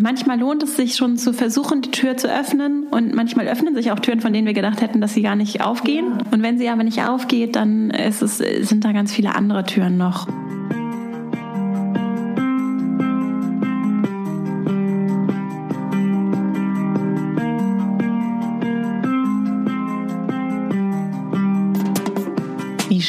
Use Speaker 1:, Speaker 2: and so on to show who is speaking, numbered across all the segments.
Speaker 1: manchmal lohnt es sich schon zu versuchen, die Tür zu öffnen und manchmal öffnen sich auch Türen, von denen wir gedacht hätten, dass sie gar nicht aufgehen. Und wenn sie aber nicht aufgeht, dann ist es, sind da ganz viele andere Türen noch.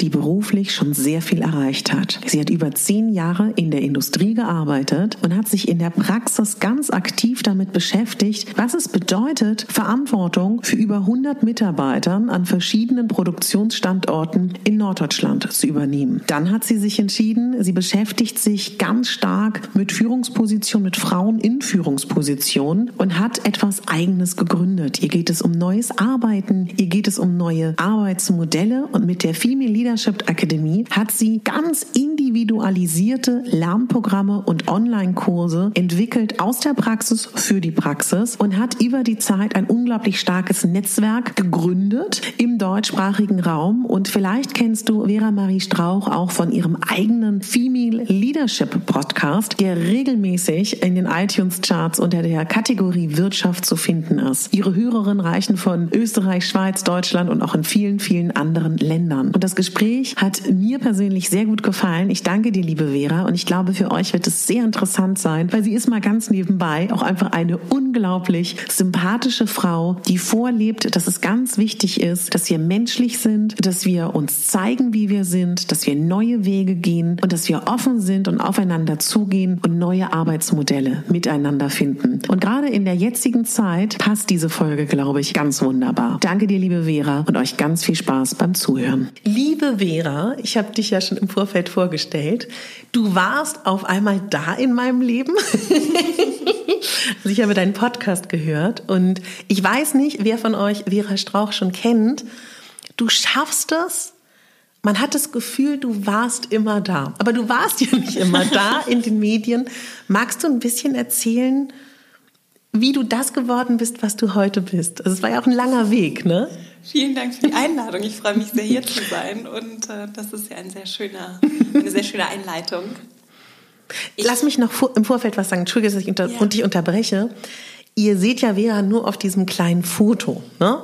Speaker 2: Die beruflich schon sehr viel erreicht hat. Sie hat über zehn Jahre in der Industrie gearbeitet und hat sich in der Praxis ganz aktiv damit beschäftigt, was es bedeutet, Verantwortung für über 100 Mitarbeitern an verschiedenen Produktionsstandorten in Norddeutschland zu übernehmen. Dann hat sie sich entschieden, sie beschäftigt sich ganz stark mit Führungspositionen, mit Frauen in Führungspositionen und hat etwas Eigenes gegründet. Ihr geht es um neues Arbeiten, ihr geht es um neue Arbeitsmodelle und mit der Female Leadership Akademie hat sie ganz individualisierte Lernprogramme und Online-Kurse entwickelt aus der Praxis für die Praxis und hat über die Zeit ein unglaublich starkes Netzwerk gegründet im deutschsprachigen Raum und vielleicht kennst du Vera Marie Strauch auch von ihrem eigenen Female Leadership Podcast, der regelmäßig in den iTunes Charts unter der Kategorie Wirtschaft zu finden ist. Ihre Hörerinnen reichen von Österreich, Schweiz, Deutschland und auch in vielen, vielen anderen Ländern. Und das Gespräch hat mir persönlich sehr gut gefallen. Ich danke dir, liebe Vera, und ich glaube, für euch wird es sehr interessant sein, weil sie ist mal ganz nebenbei auch einfach eine unglaublich sympathische Frau, die vorlebt, dass es ganz wichtig ist, dass wir menschlich sind, dass wir uns zeigen, wie wir sind, dass wir neue Wege gehen und dass wir offen sind und aufeinander zugehen und neue Arbeitsmodelle miteinander finden. Und gerade in der jetzigen Zeit passt diese Folge, glaube ich, ganz wunderbar. Danke dir, liebe Vera, und euch ganz viel Spaß beim Zuhören. Liebe Vera, ich habe dich ja schon im Vorfeld vorgestellt. Du warst auf einmal da in meinem Leben. also ich habe deinen Podcast gehört und ich weiß nicht, wer von euch Vera Strauch schon kennt. Du schaffst es. Man hat das Gefühl, du warst immer da. Aber du warst ja nicht immer da in den Medien. Magst du ein bisschen erzählen, wie du das geworden bist, was du heute bist? Also es war ja auch ein langer Weg, ne?
Speaker 1: Vielen Dank für die Einladung. Ich freue mich sehr, hier zu sein. Und äh, das ist ja ein sehr schöner, eine sehr schöne Einleitung.
Speaker 2: Ich Lass mich noch vor, im Vorfeld was sagen. Entschuldige, dass ich unter, ja. und dich unterbreche. Ihr seht ja Vera nur auf diesem kleinen Foto. Ne?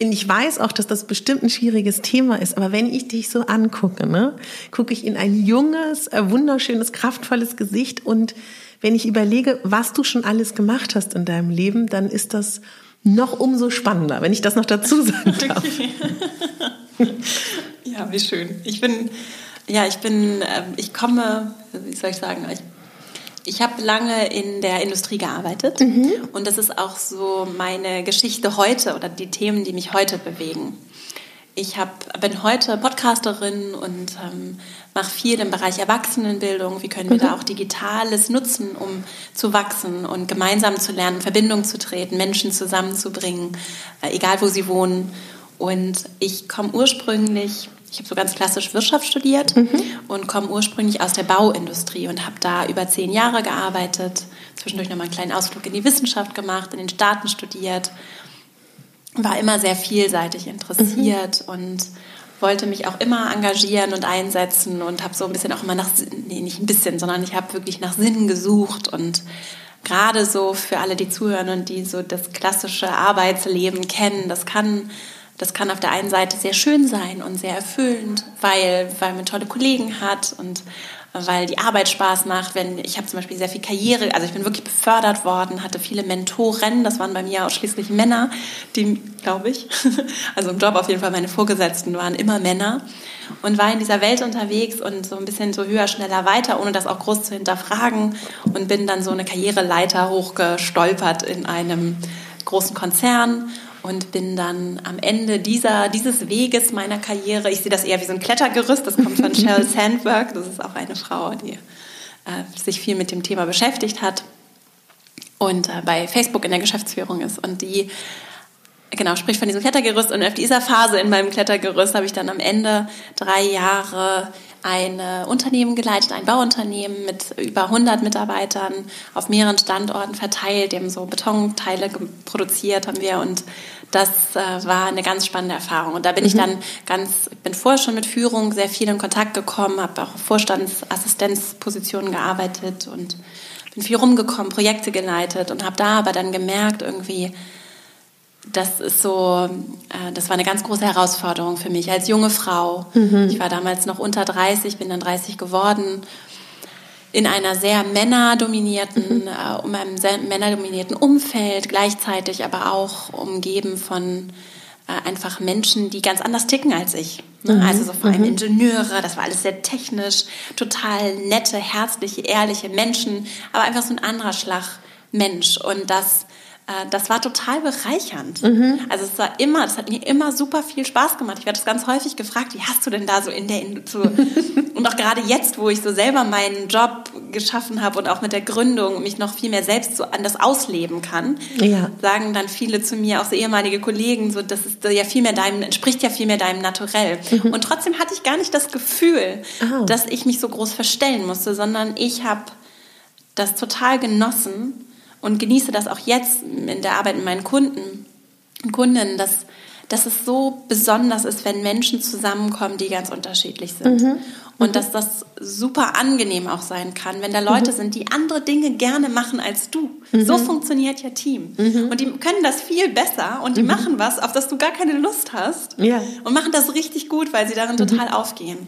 Speaker 2: Und ich weiß auch, dass das bestimmt ein schwieriges Thema ist, aber wenn ich dich so angucke, ne, gucke ich in ein junges, äh, wunderschönes, kraftvolles Gesicht und wenn ich überlege, was du schon alles gemacht hast in deinem Leben, dann ist das noch umso spannender, wenn ich das noch dazu sagen darf. Okay.
Speaker 1: ja, wie schön. Ich bin, ja, ich bin, ähm, ich komme, wie soll ich sagen, ich, ich habe lange in der Industrie gearbeitet mhm. und das ist auch so meine Geschichte heute oder die Themen, die mich heute bewegen. Ich hab, bin heute Podcasterin und ähm, mache viel im Bereich Erwachsenenbildung. Wie können wir mhm. da auch Digitales nutzen, um zu wachsen und gemeinsam zu lernen, Verbindung zu treten, Menschen zusammenzubringen, äh, egal wo sie wohnen. Und ich komme ursprünglich, ich habe so ganz klassisch Wirtschaft studiert mhm. und komme ursprünglich aus der Bauindustrie und habe da über zehn Jahre gearbeitet, zwischendurch nochmal einen kleinen Ausflug in die Wissenschaft gemacht, in den Staaten studiert war immer sehr vielseitig interessiert mhm. und wollte mich auch immer engagieren und einsetzen und habe so ein bisschen auch immer nach, nee, nicht ein bisschen, sondern ich habe wirklich nach Sinn gesucht und gerade so für alle, die zuhören und die so das klassische Arbeitsleben kennen, das kann, das kann auf der einen Seite sehr schön sein und sehr erfüllend, weil, weil man tolle Kollegen hat und weil die Arbeit Spaß macht. Wenn ich habe zum Beispiel sehr viel Karriere, also ich bin wirklich befördert worden, hatte viele Mentoren. Das waren bei mir ausschließlich Männer, die, glaube ich, also im Job auf jeden Fall meine Vorgesetzten waren immer Männer und war in dieser Welt unterwegs und so ein bisschen so höher, schneller, weiter, ohne das auch groß zu hinterfragen und bin dann so eine Karriereleiter hochgestolpert in einem großen Konzern und bin dann am Ende dieser, dieses Weges meiner Karriere, ich sehe das eher wie so ein Klettergerüst, das kommt von Sheryl Sandberg, das ist auch eine Frau, die äh, sich viel mit dem Thema beschäftigt hat und äh, bei Facebook in der Geschäftsführung ist. Und die genau spricht von diesem Klettergerüst. Und auf dieser Phase in meinem Klettergerüst habe ich dann am Ende drei Jahre ein Unternehmen geleitet, ein Bauunternehmen mit über 100 Mitarbeitern auf mehreren Standorten verteilt, die haben so Betonteile produziert haben wir und das äh, war eine ganz spannende Erfahrung. Und da bin mhm. ich dann ganz, bin vorher schon mit Führung sehr viel in Kontakt gekommen, habe auch Vorstandsassistenzpositionen gearbeitet und bin viel rumgekommen, Projekte geleitet und habe da aber dann gemerkt, irgendwie, das ist so, äh, das war eine ganz große Herausforderung für mich als junge Frau. Mhm. Ich war damals noch unter 30, bin dann 30 geworden in einer sehr männerdominierten, mhm. äh, um einem sehr männerdominierten Umfeld, gleichzeitig aber auch umgeben von äh, einfach Menschen, die ganz anders ticken als ich. Ne? Mhm. Also so vor allem mhm. Ingenieure, das war alles sehr technisch, total nette, herzliche, ehrliche Menschen, aber einfach so ein anderer Schlag Mensch. Und das das war total bereichernd. Mhm. Also es war immer, das hat mir immer super viel Spaß gemacht. Ich werde das ganz häufig gefragt, wie hast du denn da so in der so und auch gerade jetzt, wo ich so selber meinen Job geschaffen habe und auch mit der Gründung mich noch viel mehr selbst so anders ausleben kann, ja. sagen dann viele zu mir, auch so ehemalige Kollegen, so das ist ja viel mehr deinem entspricht ja viel mehr deinem Naturell. Mhm. Und trotzdem hatte ich gar nicht das Gefühl, oh. dass ich mich so groß verstellen musste, sondern ich habe das total genossen und genieße das auch jetzt in der Arbeit mit meinen Kunden und Kundinnen, dass, dass es so besonders ist, wenn Menschen zusammenkommen, die ganz unterschiedlich sind. Mhm. Und mhm. dass das super angenehm auch sein kann, wenn da Leute mhm. sind, die andere Dinge gerne machen als du. So mhm. funktioniert ja Team. Mhm. Und die können das viel besser und die mhm. machen was, auf das du gar keine Lust hast. Ja. Und machen das richtig gut, weil sie darin total aufgehen.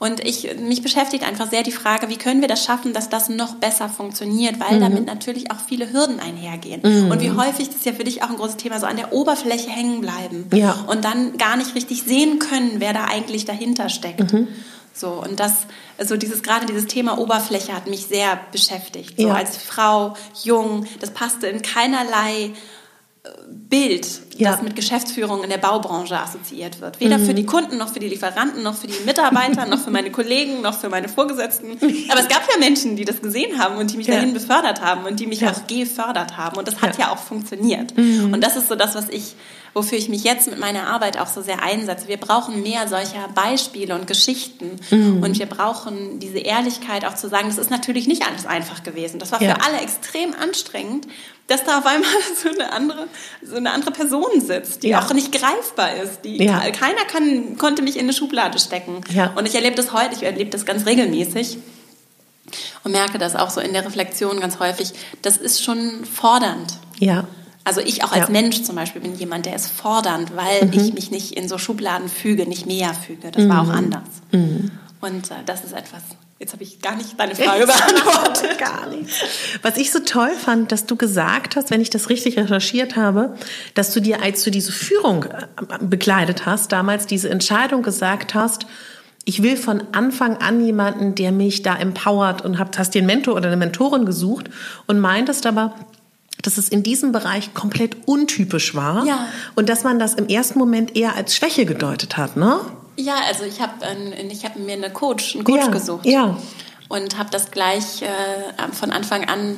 Speaker 1: Und ich, mich beschäftigt einfach sehr die Frage, wie können wir das schaffen, dass das noch besser funktioniert, weil mhm. damit natürlich auch viele Hürden einhergehen. Mhm. Und wie häufig, das ist ja für dich auch ein großes Thema, so an der Oberfläche hängen bleiben ja. und dann gar nicht richtig sehen können, wer da eigentlich dahinter steckt. Mhm. So, und das, also dieses, gerade dieses Thema Oberfläche hat mich sehr beschäftigt. So ja. als Frau, jung, das passte in keinerlei Bild, ja. das mit Geschäftsführung in der Baubranche assoziiert wird. Weder mhm. für die Kunden, noch für die Lieferanten, noch für die Mitarbeiter, noch für meine Kollegen, noch für meine Vorgesetzten. Aber es gab ja Menschen, die das gesehen haben und die mich ja. dahin befördert haben und die mich ja. auch gefördert haben. Und das hat ja, auch funktioniert. Mhm. Und das ist so das, was ich wofür ich mich jetzt mit meiner Arbeit auch so sehr einsetze. Wir brauchen mehr solcher Beispiele und Geschichten mhm. und wir brauchen diese Ehrlichkeit auch zu sagen, das ist natürlich nicht alles einfach gewesen. Das war ja. für alle extrem anstrengend, dass da auf einmal so eine andere, so eine andere Person sitzt, die ja. auch nicht greifbar ist. Die, ja. Keiner kann, konnte mich in eine Schublade stecken. Und ich erlebe das heute, ich erlebe das ganz regelmäßig und merke das auch so in der Reflexion ganz häufig. Das ist schon fordernd. Ja. Also ich auch als ja. Mensch zum Beispiel bin jemand, der ist fordernd, weil mhm. ich mich nicht in so Schubladen füge, nicht mehr füge. Das mhm. war auch mhm. anders. Mhm. Und äh, das ist etwas. Jetzt habe ich gar nicht deine Frage beantwortet.
Speaker 2: gar nicht. Was ich so toll fand, dass du gesagt hast, wenn ich das richtig recherchiert habe, dass du dir, als du diese Führung äh, bekleidet hast, damals diese Entscheidung gesagt hast, ich will von Anfang an jemanden, der mich da empowert und hast dir einen Mentor oder eine Mentorin gesucht und meintest aber, dass es in diesem Bereich komplett untypisch war ja. und dass man das im ersten Moment eher als Schwäche gedeutet hat, ne?
Speaker 1: Ja, also ich habe ich hab mir eine Coach, einen Coach ja, gesucht ja. und habe das gleich äh, von Anfang an.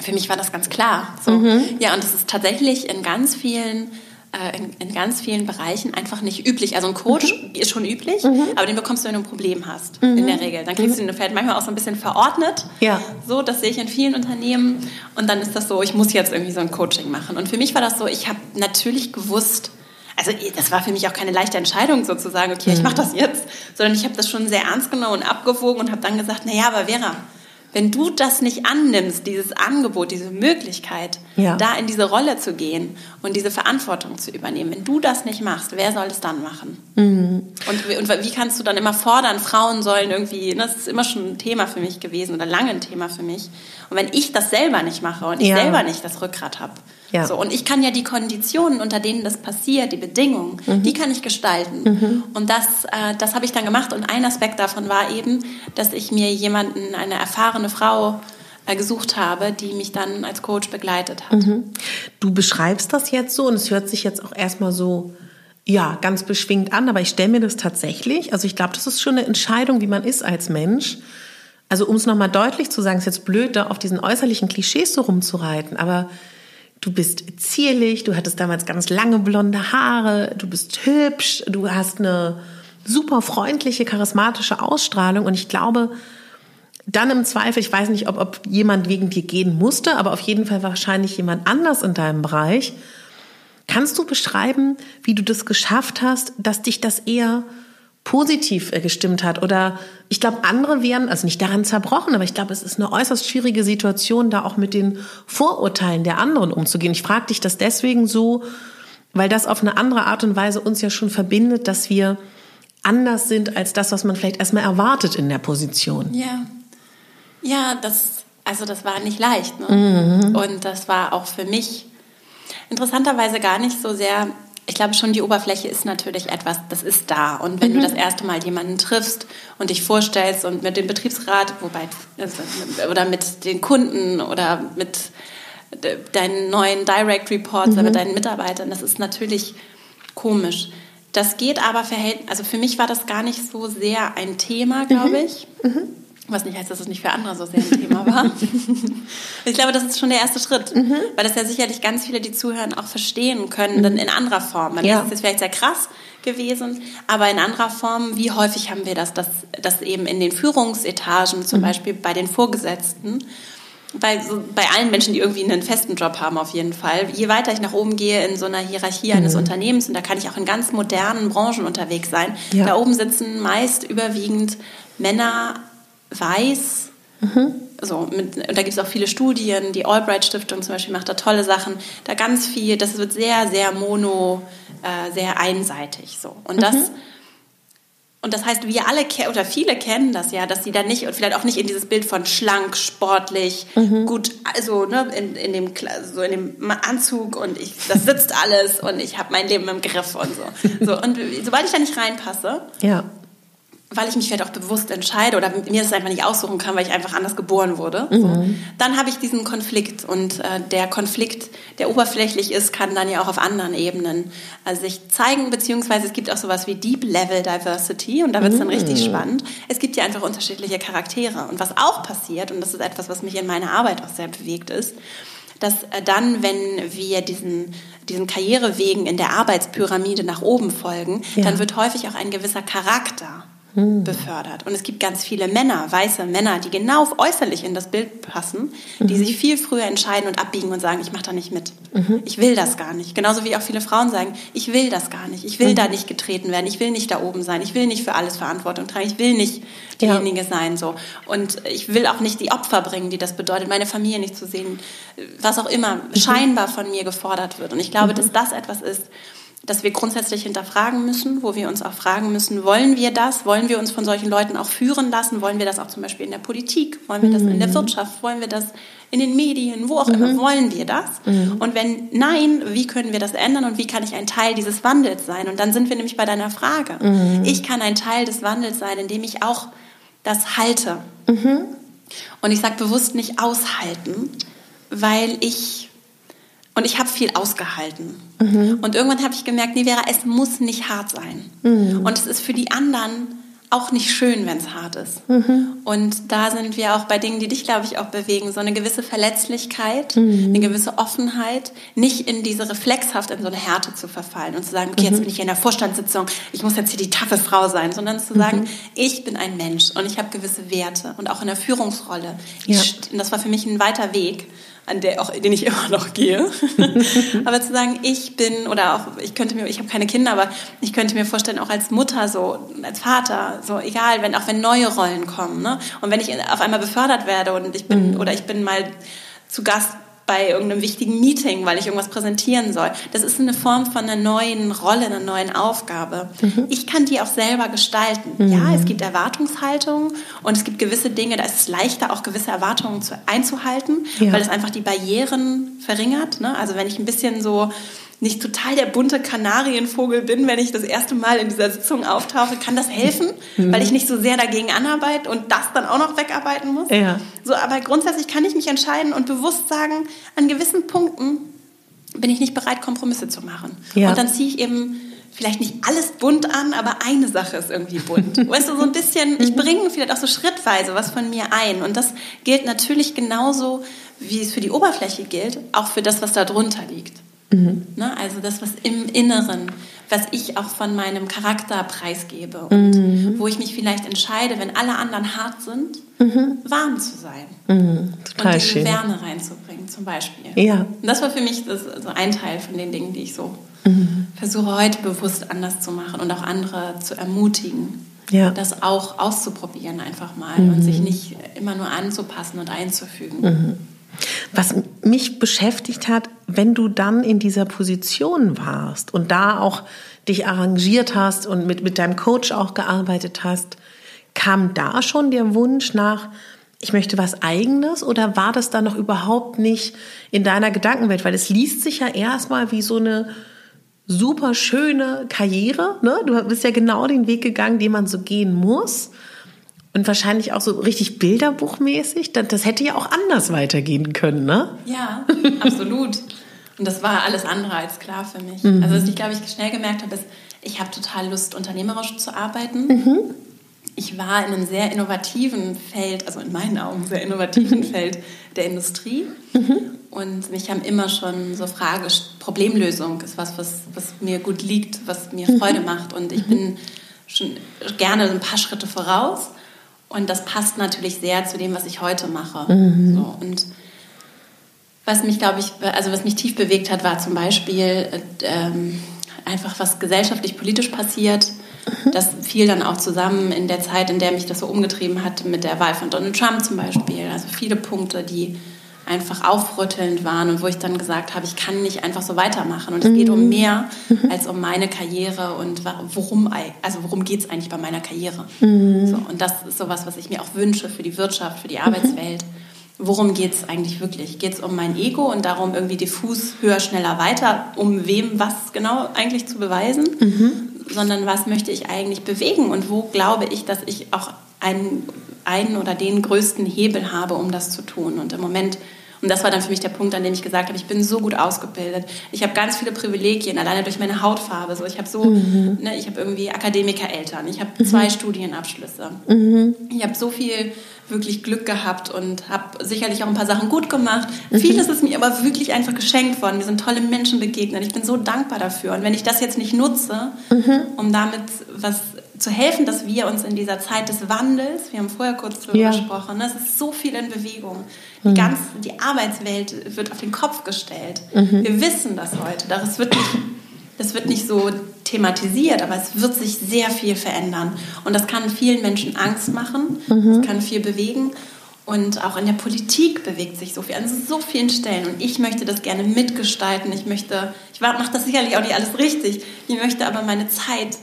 Speaker 1: Für mich war das ganz klar. So. Mhm. Ja, und es ist tatsächlich in ganz vielen in, in, ganz vielen Bereichen einfach nicht üblich. Also ein Coach mhm. ist schon üblich, mhm. aber den bekommst du, wenn du ein Problem hast, mhm. in der Regel. Dann kriegst du den vielleicht manchmal auch so ein bisschen verordnet. Ja. So, das sehe ich in vielen Unternehmen. Und dann ist das so, ich muss jetzt irgendwie so ein Coaching machen. Und für mich war das so, ich habe natürlich gewusst, also das war für mich auch keine leichte Entscheidung sozusagen, okay, ich mache das jetzt, sondern ich habe das schon sehr ernst genommen und abgewogen und habe dann gesagt, na ja, aber Vera, wenn du das nicht annimmst, dieses Angebot, diese Möglichkeit, ja. da in diese Rolle zu gehen und diese Verantwortung zu übernehmen, wenn du das nicht machst, wer soll es dann machen? Mhm. Und, und, wie kannst du dann immer fordern, Frauen sollen irgendwie, ne, das ist immer schon ein Thema für mich gewesen oder lange ein Thema für mich. Und wenn ich das selber nicht mache und ich ja. selber nicht das Rückgrat habe, ja. So, und ich kann ja die Konditionen, unter denen das passiert, die Bedingungen, mhm. die kann ich gestalten. Mhm. Und das, äh, das habe ich dann gemacht. Und ein Aspekt davon war eben, dass ich mir jemanden, eine erfahrene Frau, äh, gesucht habe, die mich dann als Coach begleitet hat. Mhm.
Speaker 2: Du beschreibst das jetzt so und es hört sich jetzt auch erstmal so ja, ganz beschwingt an, aber ich stelle mir das tatsächlich, also ich glaube, das ist schon eine Entscheidung, wie man ist als Mensch. Also um es nochmal deutlich zu sagen, ist jetzt blöd, da auf diesen äußerlichen Klischees so rumzureiten, aber du bist zierlich, du hattest damals ganz lange blonde Haare, du bist hübsch, du hast eine super freundliche, charismatische Ausstrahlung und ich glaube, dann im Zweifel, ich weiß nicht, ob, ob jemand wegen dir gehen musste, aber auf jeden Fall wahrscheinlich jemand anders in deinem Bereich. Kannst du beschreiben, wie du das geschafft hast, dass dich das eher positiv äh, gestimmt hat. Oder ich glaube, andere wären, also nicht daran zerbrochen, aber ich glaube, es ist eine äußerst schwierige Situation, da auch mit den Vorurteilen der anderen umzugehen. Ich frage dich das deswegen so, weil das auf eine andere Art und Weise uns ja schon verbindet, dass wir anders sind als das, was man vielleicht erstmal erwartet in der Position.
Speaker 1: Ja. Ja, das, also das war nicht leicht. Ne? Mhm. Und das war auch für mich interessanterweise gar nicht so sehr ich glaube schon, die Oberfläche ist natürlich etwas, das ist da. Und wenn mhm. du das erste Mal jemanden triffst und dich vorstellst und mit dem Betriebsrat, wobei, also, oder mit den Kunden oder mit deinen neuen Direct Reports mhm. mit deinen Mitarbeitern, das ist natürlich komisch. Das geht aber, also für mich war das gar nicht so sehr ein Thema, glaube mhm. ich. Mhm. Was nicht heißt, dass es nicht für andere so sehr ein Thema war. ich glaube, das ist schon der erste Schritt, mhm. weil das ja sicherlich ganz viele, die zuhören, auch verstehen können, mhm. dann in anderer Form. Bei mir ist es jetzt vielleicht sehr krass gewesen, aber in anderer Form, wie häufig haben wir das, dass, dass eben in den Führungsetagen, zum mhm. Beispiel bei den Vorgesetzten, bei, so, bei allen Menschen, die irgendwie einen festen Job haben, auf jeden Fall. Je weiter ich nach oben gehe in so einer Hierarchie eines mhm. Unternehmens, und da kann ich auch in ganz modernen Branchen unterwegs sein, ja. da oben sitzen meist überwiegend Männer weiß. Mhm. So, mit, und da gibt es auch viele Studien, die Albright Stiftung zum Beispiel macht da tolle Sachen. Da ganz viel, das wird sehr, sehr mono, äh, sehr einseitig. So. Und mhm. das und das heißt, wir alle oder viele kennen das ja, dass sie dann nicht und vielleicht auch nicht in dieses Bild von schlank, sportlich, mhm. gut, also ne, in, in dem so in dem Anzug und ich, das sitzt alles und ich habe mein Leben im Griff und so. so und sobald ich da nicht reinpasse, ja weil ich mich vielleicht auch bewusst entscheide oder mir das einfach nicht aussuchen kann, weil ich einfach anders geboren wurde, mhm. so, dann habe ich diesen Konflikt. Und äh, der Konflikt, der oberflächlich ist, kann dann ja auch auf anderen Ebenen äh, sich zeigen, beziehungsweise es gibt auch sowas wie Deep Level Diversity und da wird es dann mhm. richtig spannend. Es gibt ja einfach unterschiedliche Charaktere. Und was auch passiert, und das ist etwas, was mich in meiner Arbeit auch sehr bewegt ist, dass äh, dann, wenn wir diesen, diesen Karrierewegen in der Arbeitspyramide nach oben folgen, ja. dann wird häufig auch ein gewisser Charakter hm. befördert. Und es gibt ganz viele Männer, weiße Männer, die genau äußerlich in das Bild passen, die mhm. sich viel früher entscheiden und abbiegen und sagen, ich mache da nicht mit. Mhm. Ich will das gar nicht. Genauso wie auch viele Frauen sagen, ich will das gar nicht. Ich will mhm. da nicht getreten werden. Ich will nicht da oben sein. Ich will nicht für alles Verantwortung tragen. Ich will nicht diejenige ja. sein. So. Und ich will auch nicht die Opfer bringen, die das bedeutet, meine Familie nicht zu sehen, was auch immer mhm. scheinbar von mir gefordert wird. Und ich glaube, mhm. dass das etwas ist, dass wir grundsätzlich hinterfragen müssen, wo wir uns auch fragen müssen, wollen wir das? Wollen wir uns von solchen Leuten auch führen lassen? Wollen wir das auch zum Beispiel in der Politik? Wollen wir das in der mhm. Wirtschaft? Wollen wir das in den Medien? Wo auch mhm. immer wollen wir das? Mhm. Und wenn nein, wie können wir das ändern und wie kann ich ein Teil dieses Wandels sein? Und dann sind wir nämlich bei deiner Frage. Mhm. Ich kann ein Teil des Wandels sein, indem ich auch das halte. Mhm. Und ich sage bewusst nicht aushalten, weil ich und ich habe viel ausgehalten. Mhm. Und irgendwann habe ich gemerkt, nee, Vera, es muss nicht hart sein. Mhm. Und es ist für die anderen auch nicht schön, wenn es hart ist. Mhm. Und da sind wir auch bei Dingen, die dich, glaube ich, auch bewegen. So eine gewisse Verletzlichkeit, mhm. eine gewisse Offenheit, nicht in diese reflexhaft in so eine Härte zu verfallen und zu sagen, okay, jetzt mhm. bin ich hier in der Vorstandssitzung, ich muss jetzt hier die taffe Frau sein, sondern zu sagen, mhm. ich bin ein Mensch und ich habe gewisse Werte und auch in der Führungsrolle. Ja. Ich, das war für mich ein weiter Weg an der auch, den ich immer noch gehe. aber zu sagen, ich bin oder auch ich könnte mir, ich habe keine Kinder, aber ich könnte mir vorstellen, auch als Mutter so, als Vater, so egal, wenn auch wenn neue Rollen kommen, ne? Und wenn ich auf einmal befördert werde und ich bin mhm. oder ich bin mal zu Gast bei irgendeinem wichtigen Meeting, weil ich irgendwas präsentieren soll. Das ist eine Form von einer neuen Rolle, einer neuen Aufgabe. Mhm. Ich kann die auch selber gestalten. Mhm. Ja, es gibt Erwartungshaltungen und es gibt gewisse Dinge, da ist es leichter, auch gewisse Erwartungen zu, einzuhalten, ja. weil es einfach die Barrieren verringert. Ne? Also wenn ich ein bisschen so nicht total der bunte Kanarienvogel bin, wenn ich das erste Mal in dieser Sitzung auftauche, kann das helfen, mhm. weil ich nicht so sehr dagegen anarbeite und das dann auch noch wegarbeiten muss. Ja. So, aber grundsätzlich kann ich mich entscheiden und bewusst sagen, an gewissen Punkten bin ich nicht bereit, Kompromisse zu machen. Ja. Und dann ziehe ich eben vielleicht nicht alles bunt an, aber eine Sache ist irgendwie bunt. weißt du, so ein bisschen, ich bringe vielleicht auch so schrittweise was von mir ein. Und das gilt natürlich genauso, wie es für die Oberfläche gilt, auch für das, was da drunter liegt. Mhm. Ne? Also das, was im Inneren, was ich auch von meinem Charakter preisgebe und mhm. wo ich mich vielleicht entscheide, wenn alle anderen hart sind, mhm. warm zu sein mhm. Total und diese Wärme reinzubringen, zum Beispiel. Ja. Und das war für mich das, so ein Teil von den Dingen, die ich so mhm. versuche heute bewusst anders zu machen und auch andere zu ermutigen. Ja. Das auch auszuprobieren einfach mal und mhm. sich nicht immer nur anzupassen und einzufügen.
Speaker 2: Was mich beschäftigt hat, wenn du dann in dieser Position warst und da auch dich arrangiert hast und mit, mit deinem Coach auch gearbeitet hast, kam da schon der Wunsch nach, ich möchte was eigenes oder war das da noch überhaupt nicht in deiner Gedankenwelt? Weil es liest sich ja erstmal wie so eine super schöne Karriere. Ne? Du bist ja genau den Weg gegangen, den man so gehen muss. Und wahrscheinlich auch so richtig bilderbuchmäßig. Das, das hätte ja auch anders weitergehen können, ne?
Speaker 1: Ja, absolut. Und das war alles andere als klar für mich. Mhm. Also was ich, glaube ich, schnell gemerkt habe, ist, ich habe total Lust, unternehmerisch zu arbeiten. Mhm. Ich war in einem sehr innovativen Feld, also in meinen Augen sehr innovativen mhm. Feld der Industrie. Mhm. Und mich haben immer schon so Frage, Problemlösung ist was, was, was mir gut liegt, was mir mhm. Freude macht. Und ich bin schon gerne ein paar Schritte voraus. Und das passt natürlich sehr zu dem, was ich heute mache. Mhm. So, und was mich, glaube ich, also was mich tief bewegt hat, war zum Beispiel äh, ähm, einfach, was gesellschaftlich politisch passiert. Mhm. Das fiel dann auch zusammen in der Zeit, in der mich das so umgetrieben hat mit der Wahl von Donald Trump zum Beispiel. Also viele Punkte, die einfach aufrüttelnd waren und wo ich dann gesagt habe, ich kann nicht einfach so weitermachen. Und es mhm. geht um mhm. mehr mhm. als um meine Karriere und worum, also worum geht es eigentlich bei meiner Karriere. Mhm. So, und das ist sowas, was ich mir auch wünsche für die Wirtschaft, für die Arbeitswelt. Worum geht es eigentlich wirklich? Geht es um mein Ego und darum, irgendwie diffus höher, schneller, weiter, um wem was genau eigentlich zu beweisen? Mhm. Sondern was möchte ich eigentlich bewegen und wo glaube ich, dass ich auch einen, einen oder den größten Hebel habe, um das zu tun? Und im Moment und das war dann für mich der Punkt, an dem ich gesagt habe, ich bin so gut ausgebildet. Ich habe ganz viele Privilegien, alleine durch meine Hautfarbe. So, ich habe so, mhm. ne, ich habe irgendwie Akademikereltern, ich habe mhm. zwei Studienabschlüsse. Mhm. Ich habe so viel wirklich Glück gehabt und habe sicherlich auch ein paar Sachen gut gemacht. Mhm. Vieles ist mir aber wirklich einfach geschenkt worden. Mir sind tolle Menschen begegnet. Ich bin so dankbar dafür. Und wenn ich das jetzt nicht nutze, mhm. um damit was zu helfen, dass wir uns in dieser Zeit des Wandels, wir haben vorher kurz darüber ja. gesprochen, ne, es ist so viel in Bewegung. Die, mhm. ganze, die Arbeitswelt wird auf den Kopf gestellt. Mhm. Wir wissen das heute. Das wird, nicht, das wird nicht so thematisiert, aber es wird sich sehr viel verändern. Und das kann vielen Menschen Angst machen, mhm. es kann viel bewegen. Und auch in der Politik bewegt sich so viel, an so vielen Stellen. Und ich möchte das gerne mitgestalten. Ich möchte, ich mache das sicherlich auch nicht alles richtig. Ich möchte aber meine Zeit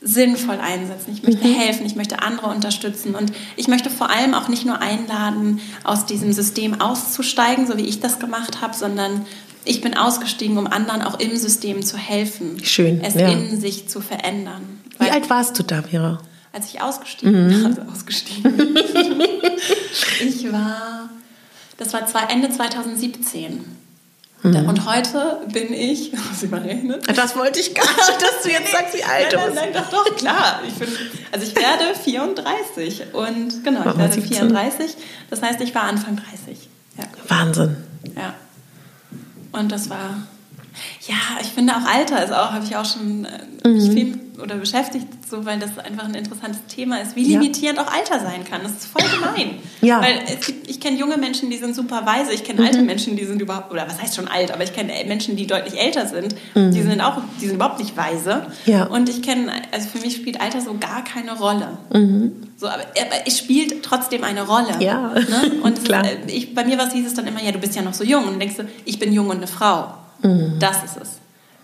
Speaker 1: sinnvoll einsetzen. Ich möchte mhm. helfen, ich möchte andere unterstützen und ich möchte vor allem auch nicht nur einladen, aus diesem System auszusteigen, so wie ich das gemacht habe, sondern ich bin ausgestiegen, um anderen auch im System zu helfen,
Speaker 2: Schön,
Speaker 1: es ja. in sich zu verändern.
Speaker 2: Wie alt warst du da, Mira?
Speaker 1: Als ich ausgestiegen, mhm. also ausgestiegen. ich war, das war Ende 2017. Mhm. Und heute bin ich, ich mal rechnen?
Speaker 2: Das wollte ich gar nicht, dass du jetzt sagst, wie alt du
Speaker 1: bist. Nein, nein, doch, doch, klar. Ich bin, also ich werde 34 und genau, ich werde 34. Das heißt, ich war Anfang 30.
Speaker 2: Ja. Wahnsinn.
Speaker 1: Ja. Und das war, ja, ich finde auch Alter ist auch, habe ich auch schon äh, mhm. viel oder beschäftigt so, weil das einfach ein interessantes Thema ist, wie limitierend ja. auch Alter sein kann. Das ist voll gemein. Ja. Weil gibt, ich kenne junge Menschen, die sind super weise. Ich kenne mhm. alte Menschen, die sind überhaupt, oder was heißt schon alt, aber ich kenne Menschen, die deutlich älter sind. Mhm. Die sind auch, die sind überhaupt nicht weise. Ja. Und ich kenne, also für mich spielt Alter so gar keine Rolle. Mhm. So, aber, aber, es spielt trotzdem eine Rolle. Ja. Ne? Und Klar. Ist, ich, bei mir was hieß es dann immer, ja, du bist ja noch so jung. Und dann denkst du, ich bin jung und eine Frau. Mhm. Das ist es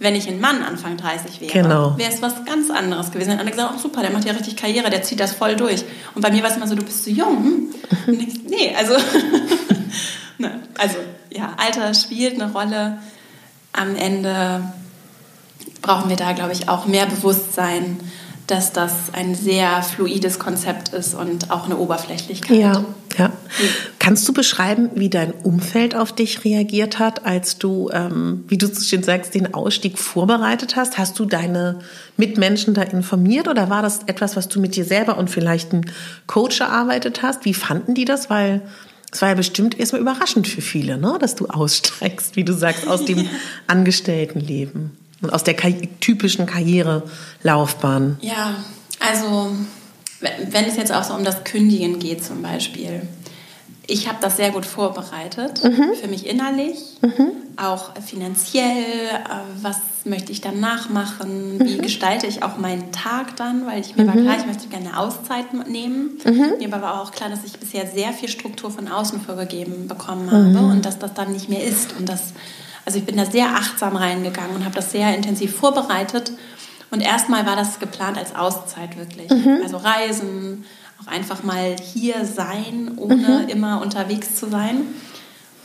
Speaker 1: wenn ich ein Mann Anfang 30 wäre, genau. wäre es was ganz anderes gewesen. Dann alle gesagt, oh super, der macht ja richtig Karriere, der zieht das voll durch. Und bei mir war es immer so, du bist zu jung. Und ich, nee, also, ne, also ja, Alter spielt eine Rolle. Am Ende brauchen wir da, glaube ich, auch mehr Bewusstsein dass das ein sehr fluides Konzept ist und auch eine Oberflächlichkeit.
Speaker 2: Ja, ja. Kannst du beschreiben, wie dein Umfeld auf dich reagiert hat, als du, ähm, wie du so schön sagst, den Ausstieg vorbereitet hast? Hast du deine Mitmenschen da informiert oder war das etwas, was du mit dir selber und vielleicht ein Coach erarbeitet hast? Wie fanden die das? Weil es war ja bestimmt erstmal überraschend für viele, ne? dass du aussteigst, wie du sagst, aus dem Angestelltenleben aus der typischen Karrierelaufbahn.
Speaker 1: Ja, also wenn es jetzt auch so um das Kündigen geht zum Beispiel. Ich habe das sehr gut vorbereitet, mhm. für mich innerlich, mhm. auch finanziell, äh, was möchte ich dann nachmachen, wie mhm. gestalte ich auch meinen Tag dann, weil ich mir war mhm. klar, ich möchte gerne eine Auszeit nehmen. Mhm. Mir war aber auch klar, dass ich bisher sehr viel Struktur von außen vorgegeben bekommen habe mhm. und dass das dann nicht mehr ist und dass also ich bin da sehr achtsam reingegangen und habe das sehr intensiv vorbereitet. Und erstmal war das geplant als Auszeit wirklich. Mhm. Also Reisen, auch einfach mal hier sein, ohne mhm. immer unterwegs zu sein.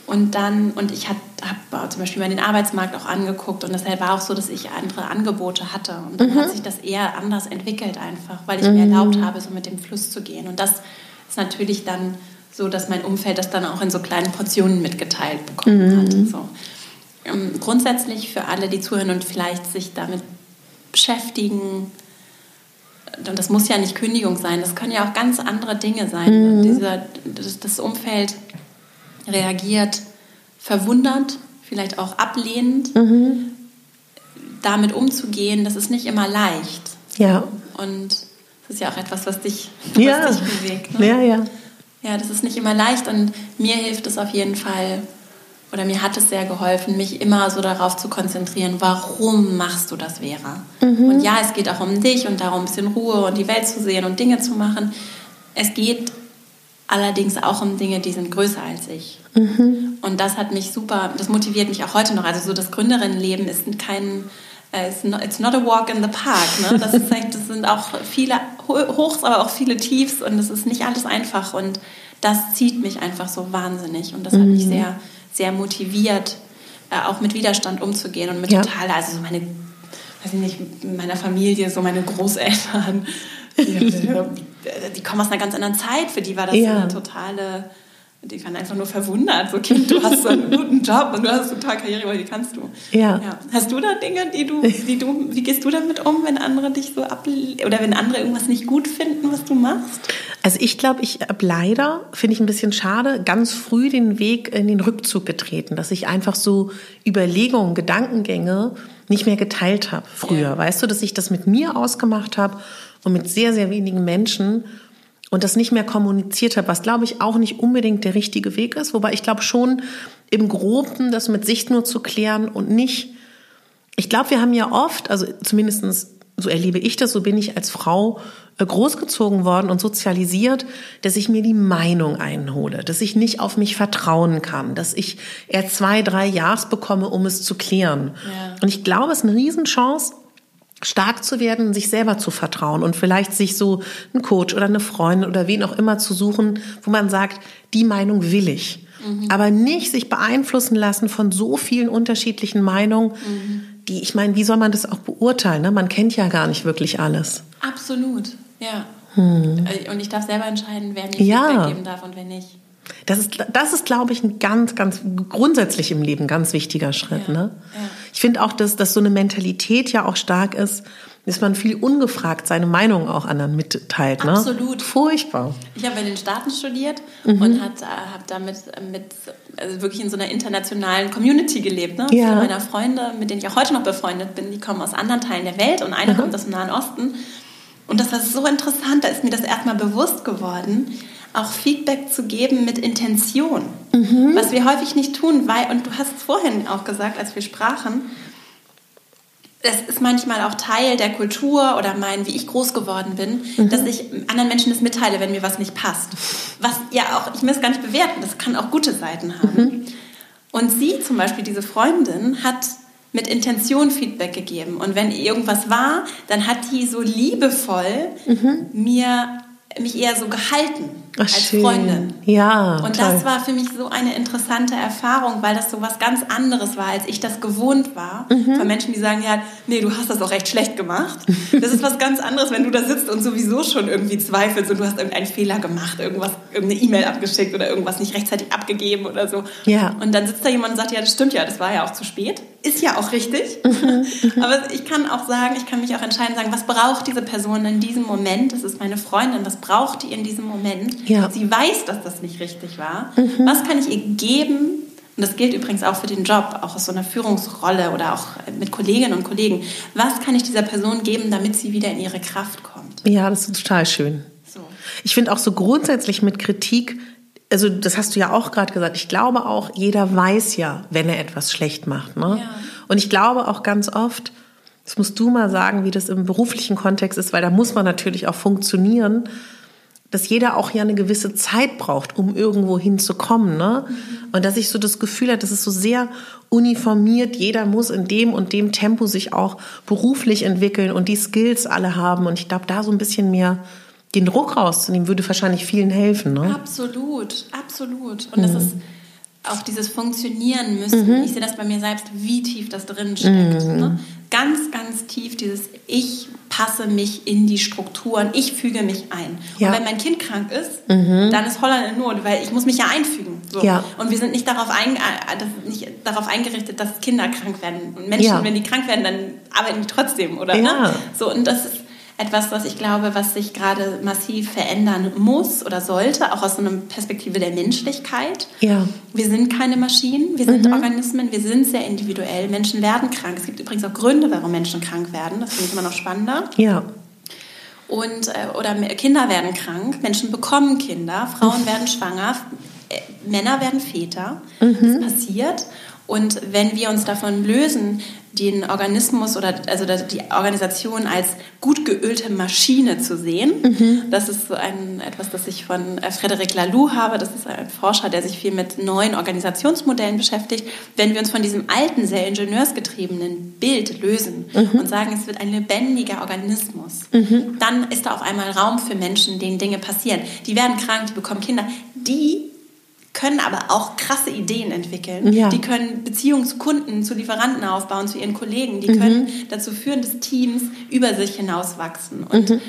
Speaker 1: Und dann, und ich habe hab zum Beispiel mal den Arbeitsmarkt auch angeguckt und deshalb war auch so, dass ich andere Angebote hatte. Und dann mhm. hat sich das eher anders entwickelt einfach, weil ich mir mhm. erlaubt habe, so mit dem Fluss zu gehen. Und das ist natürlich dann so, dass mein Umfeld das dann auch in so kleinen Portionen mitgeteilt bekommen mhm. hat. So. Ähm, grundsätzlich für alle, die zuhören und vielleicht sich damit beschäftigen, und das muss ja nicht Kündigung sein, das können ja auch ganz andere Dinge sein. Mhm. Dieser, das, das, Umfeld reagiert verwundert, vielleicht auch ablehnend. Mhm. Damit umzugehen, das ist nicht immer leicht. Ja. Und das ist ja auch etwas, was dich, was ja. dich bewegt. Ne? Ja, ja. Ja, das ist nicht immer leicht und mir hilft es auf jeden Fall, oder mir hat es sehr geholfen, mich immer so darauf zu konzentrieren, warum machst du das, Vera? Mhm. Und ja, es geht auch um dich und darum, ein bisschen Ruhe und die Welt zu sehen und Dinge zu machen. Es geht allerdings auch um Dinge, die sind größer als ich. Mhm. Und das hat mich super, das motiviert mich auch heute noch. Also so das Gründerinnenleben ist kein, äh, it's not a walk in the park. Ne? Das, ist, das sind auch viele Hochs, aber auch viele Tiefs und es ist nicht alles einfach. Und das zieht mich einfach so wahnsinnig und das mhm. hat mich mhm. sehr sehr motiviert, äh, auch mit Widerstand umzugehen und mit ja. totaler, also so meine, weiß ich nicht, meiner Familie, so meine Großeltern, die, die, kommen aus einer ganz anderen Zeit, für die war das ja. eine totale die waren einfach nur verwundert. So, Kind, du hast so einen guten Job und du hast total Karriere, weil die kannst du. Ja. ja. Hast du da Dinge, die du, die du, wie gehst du damit um, wenn andere dich so ab oder wenn andere irgendwas nicht gut finden, was du machst?
Speaker 2: Also ich glaube, ich habe leider, finde ich ein bisschen schade, ganz früh den Weg in den Rückzug getreten, dass ich einfach so Überlegungen, Gedankengänge nicht mehr geteilt habe früher. Ja. Weißt du, dass ich das mit mir ausgemacht habe und mit sehr, sehr wenigen Menschen und das nicht mehr kommuniziert habe, was glaube ich auch nicht unbedingt der richtige Weg ist, wobei ich glaube schon im Groben das mit Sicht nur zu klären und nicht, ich glaube, wir haben ja oft, also zumindestens so erlebe ich das, so bin ich als Frau äh, großgezogen worden und sozialisiert, dass ich mir die Meinung einhole, dass ich nicht auf mich vertrauen kann, dass ich eher zwei, drei Jahres bekomme, um es zu klären. Ja. Und ich glaube, es ist eine Riesenchance, stark zu werden, sich selber zu vertrauen und vielleicht sich so einen Coach oder eine Freundin oder wen auch immer zu suchen, wo man sagt, die Meinung will ich. Mhm. Aber nicht sich beeinflussen lassen von so vielen unterschiedlichen Meinungen, mhm. die, ich meine, wie soll man das auch beurteilen? Ne? Man kennt ja gar nicht wirklich alles.
Speaker 1: Absolut, ja. Hm. Äh, und ich darf selber entscheiden, wer mir ja. Feedback geben darf und wer nicht.
Speaker 2: Das ist, das ist, glaube ich, ein ganz, ganz grundsätzlich im Leben ganz wichtiger Schritt. Ja, ne? Ja. Ich finde auch, dass, dass so eine Mentalität ja auch stark ist, dass man viel ungefragt seine Meinung auch anderen mitteilt. Ne?
Speaker 1: Absolut.
Speaker 2: Furchtbar.
Speaker 1: Ich habe in den Staaten studiert mhm. und habe damit mit, also wirklich in so einer internationalen Community gelebt. Ne? Ja. Viele meiner Freunde, mit denen ich auch heute noch befreundet bin, die kommen aus anderen Teilen der Welt und einer mhm. kommt aus dem Nahen Osten. Und das war so interessant, da ist mir das erstmal bewusst geworden, auch Feedback zu geben mit Intention. Mhm. Was wir häufig nicht tun, weil, und du hast es vorhin auch gesagt, als wir sprachen, es ist manchmal auch Teil der Kultur oder mein, wie ich groß geworden bin, mhm. dass ich anderen Menschen das mitteile, wenn mir was nicht passt. Was ja auch, ich will es gar nicht bewerten, das kann auch gute Seiten haben. Mhm. Und sie zum Beispiel, diese Freundin, hat mit Intention Feedback gegeben. Und wenn irgendwas war, dann hat die so liebevoll mhm. mir mich eher so gehalten Ach, als schön. Freundin.
Speaker 2: Ja.
Speaker 1: Und toll. das war für mich so eine interessante Erfahrung, weil das so was ganz anderes war, als ich das gewohnt war. Mhm. Von Menschen, die sagen, ja, nee, du hast das auch recht schlecht gemacht. Das ist was ganz anderes, wenn du da sitzt und sowieso schon irgendwie zweifelst und du hast irgendeinen Fehler gemacht, irgendwas, irgendeine E-Mail abgeschickt oder irgendwas nicht rechtzeitig abgegeben oder so.
Speaker 2: Ja.
Speaker 1: Und dann sitzt da jemand und sagt, ja, das stimmt ja, das war ja auch zu spät. Ist ja auch richtig. Mhm. Aber ich kann auch sagen, ich kann mich auch entscheiden, sagen, was braucht diese Person in diesem Moment? Das ist meine Freundin, was braucht die in diesem Moment?
Speaker 2: Ja.
Speaker 1: Sie weiß, dass das nicht richtig war. Mhm. Was kann ich ihr geben? Und das gilt übrigens auch für den Job, auch aus so einer Führungsrolle oder auch mit Kolleginnen und Kollegen. Was kann ich dieser Person geben, damit sie wieder in ihre Kraft kommt?
Speaker 2: Ja, das ist total schön. So. Ich finde auch so grundsätzlich mit Kritik, also das hast du ja auch gerade gesagt, ich glaube auch, jeder weiß ja, wenn er etwas schlecht macht. Ne? Ja. Und ich glaube auch ganz oft, das musst du mal sagen, wie das im beruflichen Kontext ist, weil da muss man natürlich auch funktionieren dass jeder auch ja eine gewisse Zeit braucht, um irgendwo hinzukommen. Ne? Mhm. Und dass ich so das Gefühl habe, das ist so sehr uniformiert. Jeder muss in dem und dem Tempo sich auch beruflich entwickeln und die Skills alle haben. Und ich glaube, da so ein bisschen mehr den Druck rauszunehmen, würde wahrscheinlich vielen helfen. Ne?
Speaker 1: Absolut, absolut. Und mhm. das ist auch dieses Funktionieren müssen. Mhm. Ich sehe das bei mir selbst, wie tief das drin steckt. Mhm. Ne? Ganz, ganz tief dieses Ich passe mich in die Strukturen, ich füge mich ein. Ja. Und wenn mein Kind krank ist, mhm. dann ist Holland in Not, weil ich muss mich ja einfügen. So.
Speaker 2: Ja.
Speaker 1: Und wir sind nicht darauf, ein, äh, nicht darauf eingerichtet, dass Kinder krank werden. Und Menschen, ja. wenn die krank werden, dann arbeiten die trotzdem, oder? Ne? So, und das ist etwas, was ich glaube, was sich gerade massiv verändern muss oder sollte, auch aus einer Perspektive der Menschlichkeit.
Speaker 2: Ja.
Speaker 1: Wir sind keine Maschinen, wir sind mhm. Organismen, wir sind sehr individuell. Menschen werden krank. Es gibt übrigens auch Gründe, warum Menschen krank werden. Das finde ich immer noch spannender.
Speaker 2: Ja.
Speaker 1: Und, äh, oder Kinder werden krank, Menschen bekommen Kinder, Frauen werden schwanger, äh, Männer werden Väter. Mhm. Das passiert. Und wenn wir uns davon lösen, den Organismus oder also die Organisation als gut geölte Maschine zu sehen. Mhm. Das ist so ein, etwas, das ich von äh, Frederic Laloux habe. Das ist ein Forscher, der sich viel mit neuen Organisationsmodellen beschäftigt. Wenn wir uns von diesem alten, sehr ingenieursgetriebenen Bild lösen mhm. und sagen, es wird ein lebendiger Organismus, mhm. dann ist da auf einmal Raum für Menschen, denen Dinge passieren. Die werden krank, die bekommen Kinder. Die können aber auch krasse Ideen entwickeln. Ja. Die können Beziehungen zu Kunden, zu Lieferanten aufbauen, zu ihren Kollegen. Die mhm. können dazu führen, dass Teams über sich hinauswachsen. Und mhm.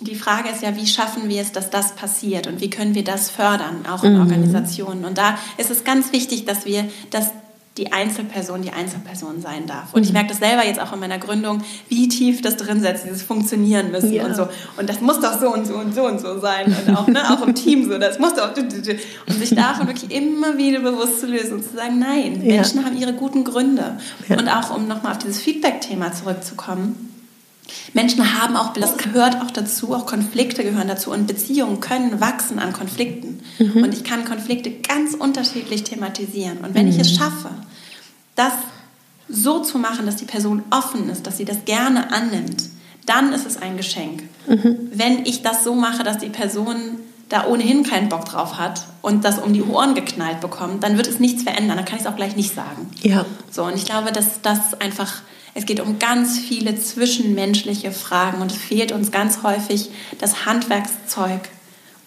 Speaker 1: die Frage ist ja, wie schaffen wir es, dass das passiert und wie können wir das fördern, auch in mhm. Organisationen. Und da ist es ganz wichtig, dass wir das die Einzelperson die Einzelperson sein darf. Und ich mhm. merke das selber jetzt auch in meiner Gründung, wie tief das drin setzt, dieses Funktionieren müssen ja. und so. Und das muss doch so und so und so und so sein. Und auch, ne, auch im Team so, das muss doch. Und sich davon wirklich immer wieder bewusst zu lösen und zu sagen, nein, ja. Menschen haben ihre guten Gründe. Ja. Und auch, um nochmal auf dieses Feedback-Thema zurückzukommen, Menschen haben auch, das gehört auch dazu, auch Konflikte gehören dazu und Beziehungen können wachsen an Konflikten. Mhm. Und ich kann Konflikte ganz unterschiedlich thematisieren. Und wenn mhm. ich es mhm. schaffe, das so zu machen, dass die Person offen ist, dass sie das gerne annimmt, dann ist es ein Geschenk. Mhm. Wenn ich das so mache, dass die Person da ohnehin keinen Bock drauf hat und das um die Ohren geknallt bekommt, dann wird es nichts verändern. Dann kann ich es auch gleich nicht sagen.
Speaker 2: Ja.
Speaker 1: So, und ich glaube, dass das einfach es geht um ganz viele zwischenmenschliche Fragen und es fehlt uns ganz häufig das Handwerkszeug,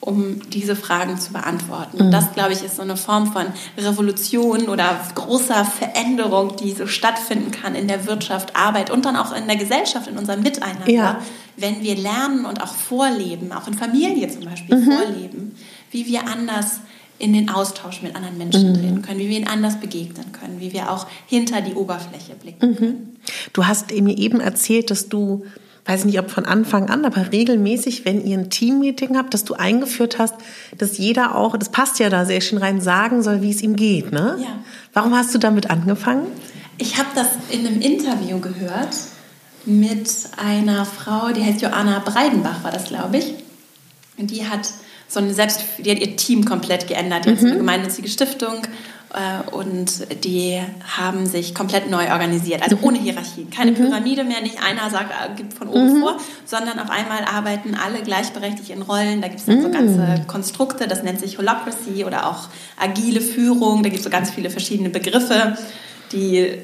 Speaker 1: um diese Fragen zu beantworten. Und mhm. das, glaube ich, ist so eine Form von Revolution oder großer Veränderung, die so stattfinden kann in der Wirtschaft, Arbeit und dann auch in der Gesellschaft, in unserem Miteinander, ja. wenn wir lernen und auch vorleben, auch in Familie zum Beispiel mhm. vorleben, wie wir anders in den Austausch mit anderen Menschen mhm. treten können, wie wir ihnen anders begegnen können, wie wir auch hinter die Oberfläche blicken mhm. können.
Speaker 2: Du hast mir eben erzählt, dass du, weiß nicht, ob von Anfang an, aber regelmäßig, wenn ihr ein Teammeeting habt, dass du eingeführt hast, dass jeder auch, das passt ja da sehr schön rein, sagen soll, wie es ihm geht. Ne?
Speaker 1: Ja.
Speaker 2: Warum hast du damit angefangen?
Speaker 1: Ich habe das in einem Interview gehört mit einer Frau, die heißt Joanna Breidenbach, war das, glaube ich. Und die hat so eine Selbst, die hat ihr Team komplett geändert. Die mhm. hat eine gemeinnützige Stiftung äh, und die haben sich komplett neu organisiert, also ohne Hierarchien. Keine mhm. Pyramide mehr, nicht einer sagt, äh, gibt von oben mhm. vor, sondern auf einmal arbeiten alle gleichberechtigt in Rollen. Da gibt es dann so mhm. ganze Konstrukte, das nennt sich Holacracy oder auch agile Führung. Da gibt es so ganz viele verschiedene Begriffe, die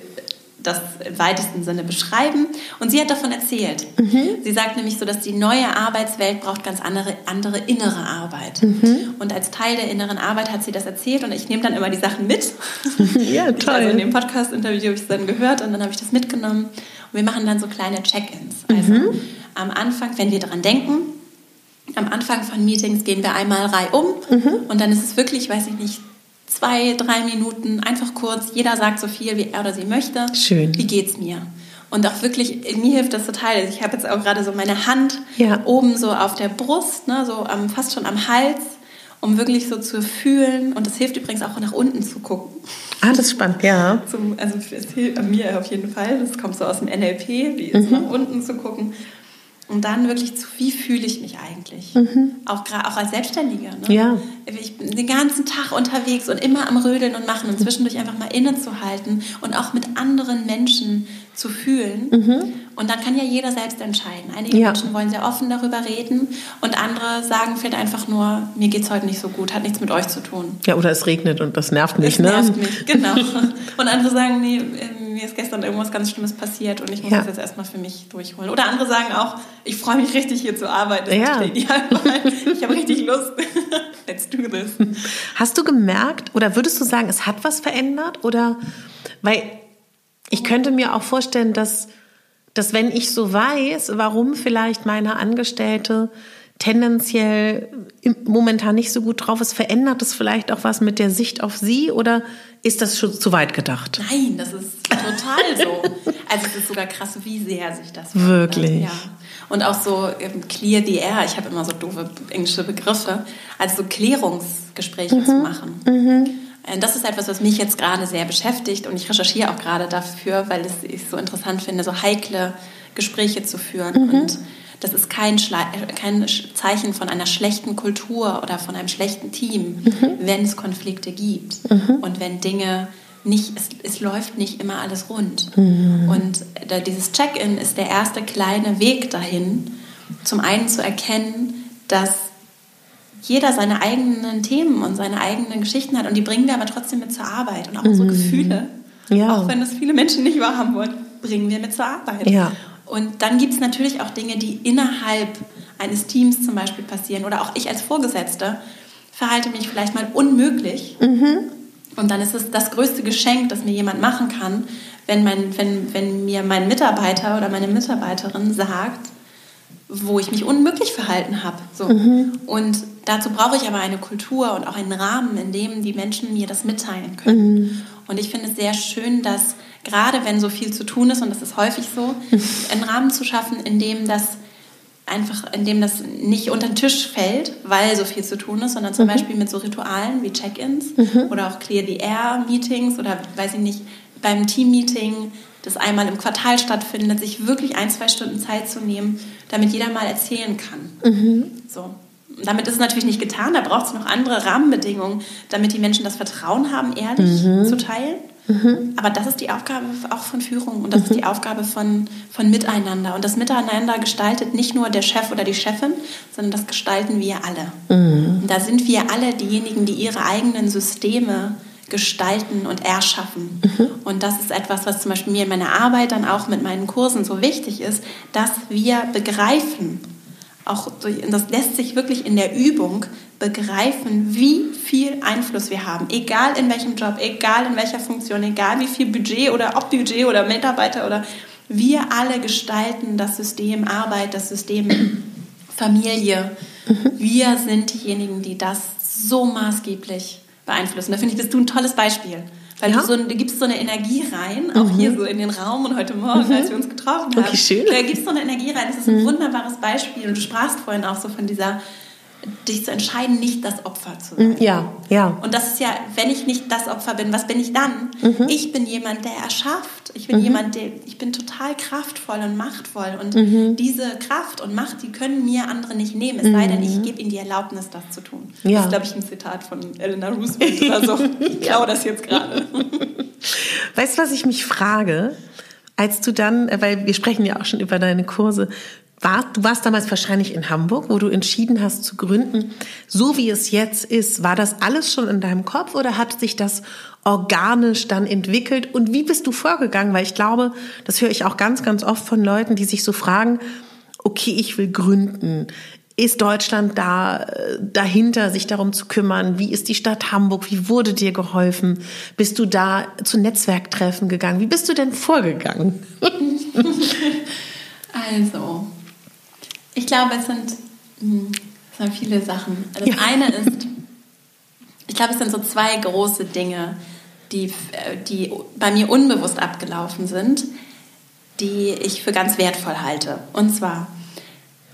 Speaker 1: das im weitesten Sinne beschreiben. Und sie hat davon erzählt. Mhm. Sie sagt nämlich so, dass die neue Arbeitswelt braucht ganz andere, andere innere Arbeit. Mhm. Und als Teil der inneren Arbeit hat sie das erzählt und ich nehme dann immer die Sachen mit. ja, toll. Also in dem Podcast-Interview habe ich es dann gehört und dann habe ich das mitgenommen. Und wir machen dann so kleine Check-ins. Also mhm. am Anfang, wenn wir daran denken, am Anfang von Meetings gehen wir einmal reihum mhm. und dann ist es wirklich, weiß ich nicht, zwei, drei Minuten, einfach kurz. Jeder sagt so viel, wie er oder sie möchte.
Speaker 2: Schön.
Speaker 1: Wie geht's mir? Und auch wirklich, mir hilft das total. Also ich habe jetzt auch gerade so meine Hand ja. oben so auf der Brust, ne, so am, fast schon am Hals, um wirklich so zu fühlen. Und das hilft übrigens auch nach unten zu gucken.
Speaker 2: Ah, das ist spannend, ja.
Speaker 1: Zum, also es hilft mir auf jeden Fall. Das kommt so aus dem NLP, wie mhm. nach unten zu gucken. Und dann wirklich zu, wie fühle ich mich eigentlich? Mhm. Auch, auch als Selbstständiger. Ne?
Speaker 2: Ja.
Speaker 1: Ich bin den ganzen Tag unterwegs und immer am Rödeln und machen und zwischendurch einfach mal innezuhalten und auch mit anderen Menschen zu fühlen. Mhm. Und dann kann ja jeder selbst entscheiden. Einige ja. Menschen wollen sehr offen darüber reden und andere sagen vielleicht einfach nur, mir geht es heute nicht so gut, hat nichts mit euch zu tun.
Speaker 2: Ja, oder es regnet und das nervt mich.
Speaker 1: Es ne? nervt mich, genau. Und andere sagen, nee, ähm, mir ist gestern irgendwas ganz Schlimmes passiert und ich muss ja. das jetzt erstmal für mich durchholen. Oder andere sagen auch, ich freue mich richtig hier zu arbeiten.
Speaker 2: Ja.
Speaker 1: Ich habe richtig Lust. Let's do this.
Speaker 2: Hast du gemerkt oder würdest du sagen, es hat was verändert? Oder weil ich könnte mir auch vorstellen, dass, dass wenn ich so weiß, warum vielleicht meine Angestellte tendenziell momentan nicht so gut drauf ist, verändert das vielleicht auch was mit der Sicht auf sie oder ist das schon zu weit gedacht?
Speaker 1: Nein, das ist total so. Also es ist sogar krass, wie sehr sich das
Speaker 2: verändert. Wirklich?
Speaker 1: Ja. Und auch so ähm, clear the air, ich habe immer so doofe englische Begriffe, also so Klärungsgespräche mhm. zu machen. Mhm. Äh, das ist etwas, was mich jetzt gerade sehr beschäftigt und ich recherchiere auch gerade dafür, weil ich so interessant finde, so heikle Gespräche zu führen. Mhm. Und das ist kein, kein, Zeichen von einer schlechten Kultur oder von einem schlechten Team, mhm. wenn es Konflikte gibt mhm. und wenn Dinge nicht, es, es, läuft nicht immer alles rund. Mhm. Und da, dieses Check-in ist der erste kleine Weg dahin, zum einen zu erkennen, dass jeder seine eigenen Themen und seine eigenen Geschichten hat und die bringen wir aber trotzdem mit zur Arbeit und auch unsere mhm. Gefühle. Ja. Auch wenn das viele Menschen nicht wahrhaben wollen, bringen wir mit zur Arbeit.
Speaker 2: Ja.
Speaker 1: Und dann gibt es natürlich auch Dinge, die innerhalb eines Teams zum Beispiel passieren oder auch ich als Vorgesetzte verhalte mich vielleicht mal unmöglich. Mhm. Und dann ist es das größte Geschenk, das mir jemand machen kann, wenn, mein, wenn, wenn mir mein Mitarbeiter oder meine Mitarbeiterin sagt, wo ich mich unmöglich verhalten habe. So. Mhm. Und dazu brauche ich aber eine Kultur und auch einen Rahmen, in dem die Menschen mir das mitteilen können. Mhm. Und ich finde es sehr schön, dass gerade wenn so viel zu tun ist, und das ist häufig so, einen Rahmen zu schaffen, in dem das einfach, in dem das nicht unter den Tisch fällt, weil so viel zu tun ist, sondern zum mhm. Beispiel mit so Ritualen wie Check-ins mhm. oder auch Clear the Air Meetings oder weiß ich nicht, beim Team-Meeting, das einmal im Quartal stattfindet, sich wirklich ein, zwei Stunden Zeit zu nehmen, damit jeder mal erzählen kann. Mhm. So. Damit ist es natürlich nicht getan, da braucht es noch andere Rahmenbedingungen, damit die Menschen das Vertrauen haben, ehrlich mhm. zu teilen. Mhm. Aber das ist die Aufgabe auch von Führung und das mhm. ist die Aufgabe von, von Miteinander. Und das Miteinander gestaltet nicht nur der Chef oder die Chefin, sondern das gestalten wir alle. Mhm. Und da sind wir alle diejenigen, die ihre eigenen Systeme gestalten und erschaffen. Mhm. Und das ist etwas, was zum Beispiel mir in meiner Arbeit dann auch mit meinen Kursen so wichtig ist, dass wir begreifen, auch durch, das lässt sich wirklich in der Übung begreifen, wie viel Einfluss wir haben, egal in welchem Job, egal in welcher Funktion, egal wie viel Budget oder ob Budget oder Mitarbeiter oder wir alle gestalten das System Arbeit, das System Familie. Wir sind diejenigen, die das so maßgeblich beeinflussen. Da finde ich, bist du ein tolles Beispiel. Weil ja. du, so, du gibst so eine Energie rein, auch mhm. hier so in den Raum und heute Morgen, mhm. als wir uns getroffen haben.
Speaker 2: Okay, schön.
Speaker 1: Da gibst so eine Energie rein. Das ist ein mhm. wunderbares Beispiel. Und du sprachst vorhin auch so von dieser dich zu entscheiden, nicht das Opfer zu sein.
Speaker 2: Ja, ja.
Speaker 1: Und das ist ja, wenn ich nicht das Opfer bin, was bin ich dann? Mhm. Ich bin jemand, der erschafft. Ich bin mhm. jemand, der, ich bin total kraftvoll und machtvoll. Und mhm. diese Kraft und Macht, die können mir andere nicht nehmen. Es sei denn, ich mhm. gebe ihnen die Erlaubnis, das zu tun. Ja. Das ist, glaube ich, ein Zitat von Eleanor Roosevelt oder so. Ich glaube das jetzt gerade.
Speaker 2: Weißt du, was ich mich frage? Als du dann, äh, weil wir sprechen ja auch schon über deine Kurse, war, du warst damals wahrscheinlich in Hamburg, wo du entschieden hast zu gründen. So wie es jetzt ist, war das alles schon in deinem Kopf oder hat sich das organisch dann entwickelt? Und wie bist du vorgegangen? Weil ich glaube, das höre ich auch ganz, ganz oft von Leuten, die sich so fragen, okay, ich will gründen. Ist Deutschland da äh, dahinter, sich darum zu kümmern? Wie ist die Stadt Hamburg? Wie wurde dir geholfen? Bist du da zu Netzwerktreffen gegangen? Wie bist du denn vorgegangen?
Speaker 1: also, ich glaube, es sind, hm, es sind viele Sachen. Das ja. eine ist, ich glaube, es sind so zwei große Dinge, die, äh, die bei mir unbewusst abgelaufen sind, die ich für ganz wertvoll halte. Und zwar,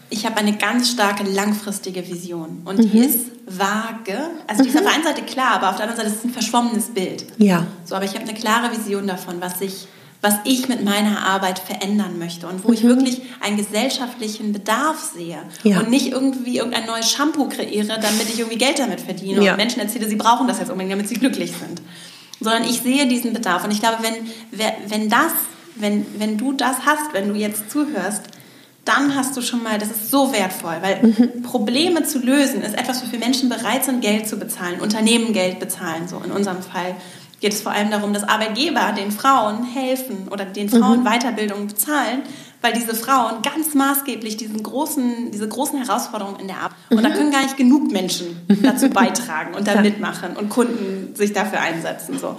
Speaker 1: ich habe eine ganz starke langfristige Vision und die mhm. ist vage. Also die ist auf der einen Seite klar, aber auf der anderen Seite ist es ein verschwommenes Bild.
Speaker 2: Ja.
Speaker 1: So, aber ich habe eine klare Vision davon, was ich was ich mit meiner Arbeit verändern möchte und wo mhm. ich wirklich einen gesellschaftlichen Bedarf sehe ja. und nicht irgendwie irgendein neues Shampoo kreiere, damit ich irgendwie Geld damit verdiene ja. und Menschen erzähle, sie brauchen das jetzt unbedingt, damit sie glücklich sind. Sondern ich sehe diesen Bedarf und ich glaube, wenn, wenn das, wenn, wenn du das hast, wenn du jetzt zuhörst, dann hast du schon mal, das ist so wertvoll, weil mhm. Probleme zu lösen ist etwas, wofür Menschen bereit sind, Geld zu bezahlen, Unternehmen Geld bezahlen, so in unserem Fall geht es vor allem darum, dass Arbeitgeber den Frauen helfen oder den Frauen mhm. Weiterbildung bezahlen, weil diese Frauen ganz maßgeblich diesen großen, diese großen Herausforderungen in der Arbeit mhm. und da mhm. können gar nicht genug Menschen dazu beitragen und da mitmachen und Kunden sich dafür einsetzen. So.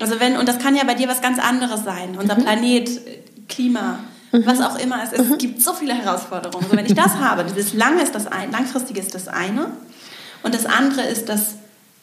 Speaker 1: Also wenn, und das kann ja bei dir was ganz anderes sein, unser mhm. Planet, Klima, mhm. was auch immer es ist. Es mhm. gibt so viele Herausforderungen. Also wenn ich das habe, dieses lange ist das ein, langfristige ist das eine und das andere ist das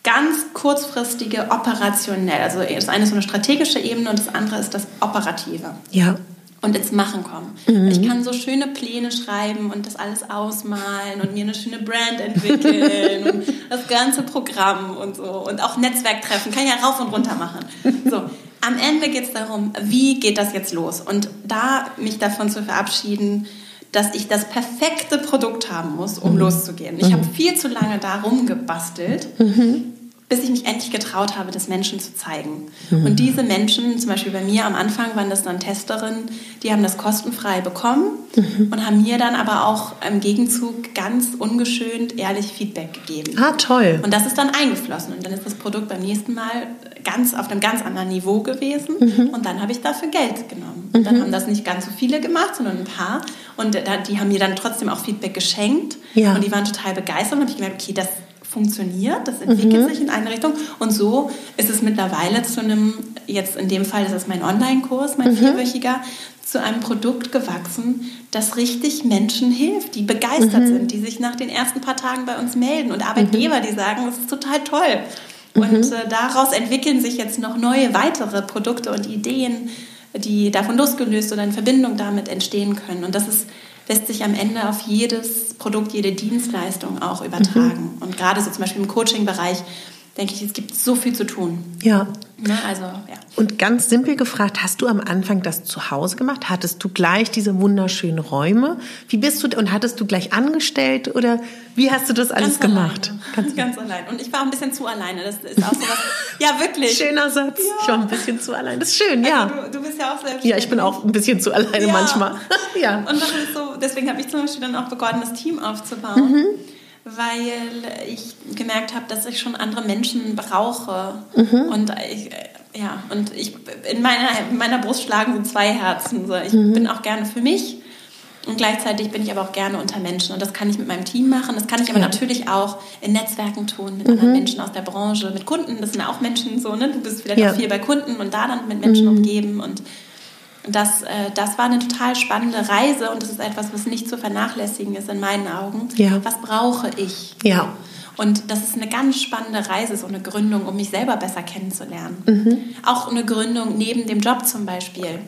Speaker 1: ganz kurzfristige operationell. Also das eine ist so eine strategische Ebene und das andere ist das operative.
Speaker 2: Ja.
Speaker 1: Und ins Machen kommen. Mhm. Ich kann so schöne Pläne schreiben und das alles ausmalen und mir eine schöne Brand entwickeln und das ganze Programm und so. Und auch Netzwerktreffen kann ich ja rauf und runter machen. So. Am Ende geht es darum, wie geht das jetzt los? Und da mich davon zu verabschieden, dass ich das perfekte Produkt haben muss, um mhm. loszugehen. Ich mhm. habe viel zu lange darum gebastelt, mhm. Bis ich mich endlich getraut habe, das Menschen zu zeigen. Mhm. Und diese Menschen, zum Beispiel bei mir am Anfang waren das dann Testerinnen, die haben das kostenfrei bekommen mhm. und haben mir dann aber auch im Gegenzug ganz ungeschönt ehrlich Feedback gegeben.
Speaker 2: Ah, toll.
Speaker 1: Und das ist dann eingeflossen und dann ist das Produkt beim nächsten Mal ganz auf einem ganz anderen Niveau gewesen mhm. und dann habe ich dafür Geld genommen. Und dann haben das nicht ganz so viele gemacht, sondern ein paar. Und die haben mir dann trotzdem auch Feedback geschenkt. Ja. Und die waren total begeistert. Und habe ich gemerkt, okay, das funktioniert, das entwickelt mhm. sich in eine Richtung. Und so ist es mittlerweile zu einem, jetzt in dem Fall, das ist mein Online-Kurs, mein mhm. vierwöchiger, zu einem Produkt gewachsen, das richtig Menschen hilft, die begeistert mhm. sind, die sich nach den ersten paar Tagen bei uns melden und Arbeitgeber, mhm. die sagen, das ist total toll. Und mhm. äh, daraus entwickeln sich jetzt noch neue weitere Produkte und Ideen, die davon losgelöst oder in Verbindung damit entstehen können. Und das ist, lässt sich am Ende auf jedes Produkt, jede Dienstleistung auch übertragen. Mhm. Und gerade so zum Beispiel im Coaching-Bereich denke ich, es gibt so viel zu tun.
Speaker 2: Ja.
Speaker 1: Ne, also, ja.
Speaker 2: Und ganz simpel gefragt, hast du am Anfang das zu Hause gemacht? Hattest du gleich diese wunderschönen Räume? Wie bist du und hattest du gleich angestellt oder wie hast du das alles ganz gemacht?
Speaker 1: Ganz, ganz allein. Und ich war ein bisschen zu alleine. Das ist auch so was. ja, wirklich.
Speaker 2: Schöner Satz. Ja. Ich war ein bisschen zu allein. Das ist schön, ja.
Speaker 1: Also du, du, bist ja auch selbst.
Speaker 2: Ja, ich bin auch ein bisschen zu alleine ja. manchmal.
Speaker 1: ja. Und das ist so, deswegen habe ich zum Beispiel dann auch begonnen, das Team aufzubauen. Mhm weil ich gemerkt habe, dass ich schon andere Menschen brauche. Mhm. Und ich, ja, und ich in meiner, in meiner Brust schlagen so zwei Herzen. So. Ich mhm. bin auch gerne für mich und gleichzeitig bin ich aber auch gerne unter Menschen. Und das kann ich mit meinem Team machen. Das kann ich aber ja. natürlich auch in Netzwerken tun, mit mhm. anderen Menschen aus der Branche, mit Kunden. Das sind auch Menschen so, ne? Du bist vielleicht ja. auch viel bei Kunden und da dann mit Menschen mhm. umgeben und das, äh, das war eine total spannende Reise und das ist etwas, was nicht zu vernachlässigen ist in meinen Augen.
Speaker 2: Ja.
Speaker 1: Was brauche ich?
Speaker 2: Ja.
Speaker 1: Und das ist eine ganz spannende Reise, so eine Gründung, um mich selber besser kennenzulernen. Mhm. Auch eine Gründung neben dem Job zum Beispiel.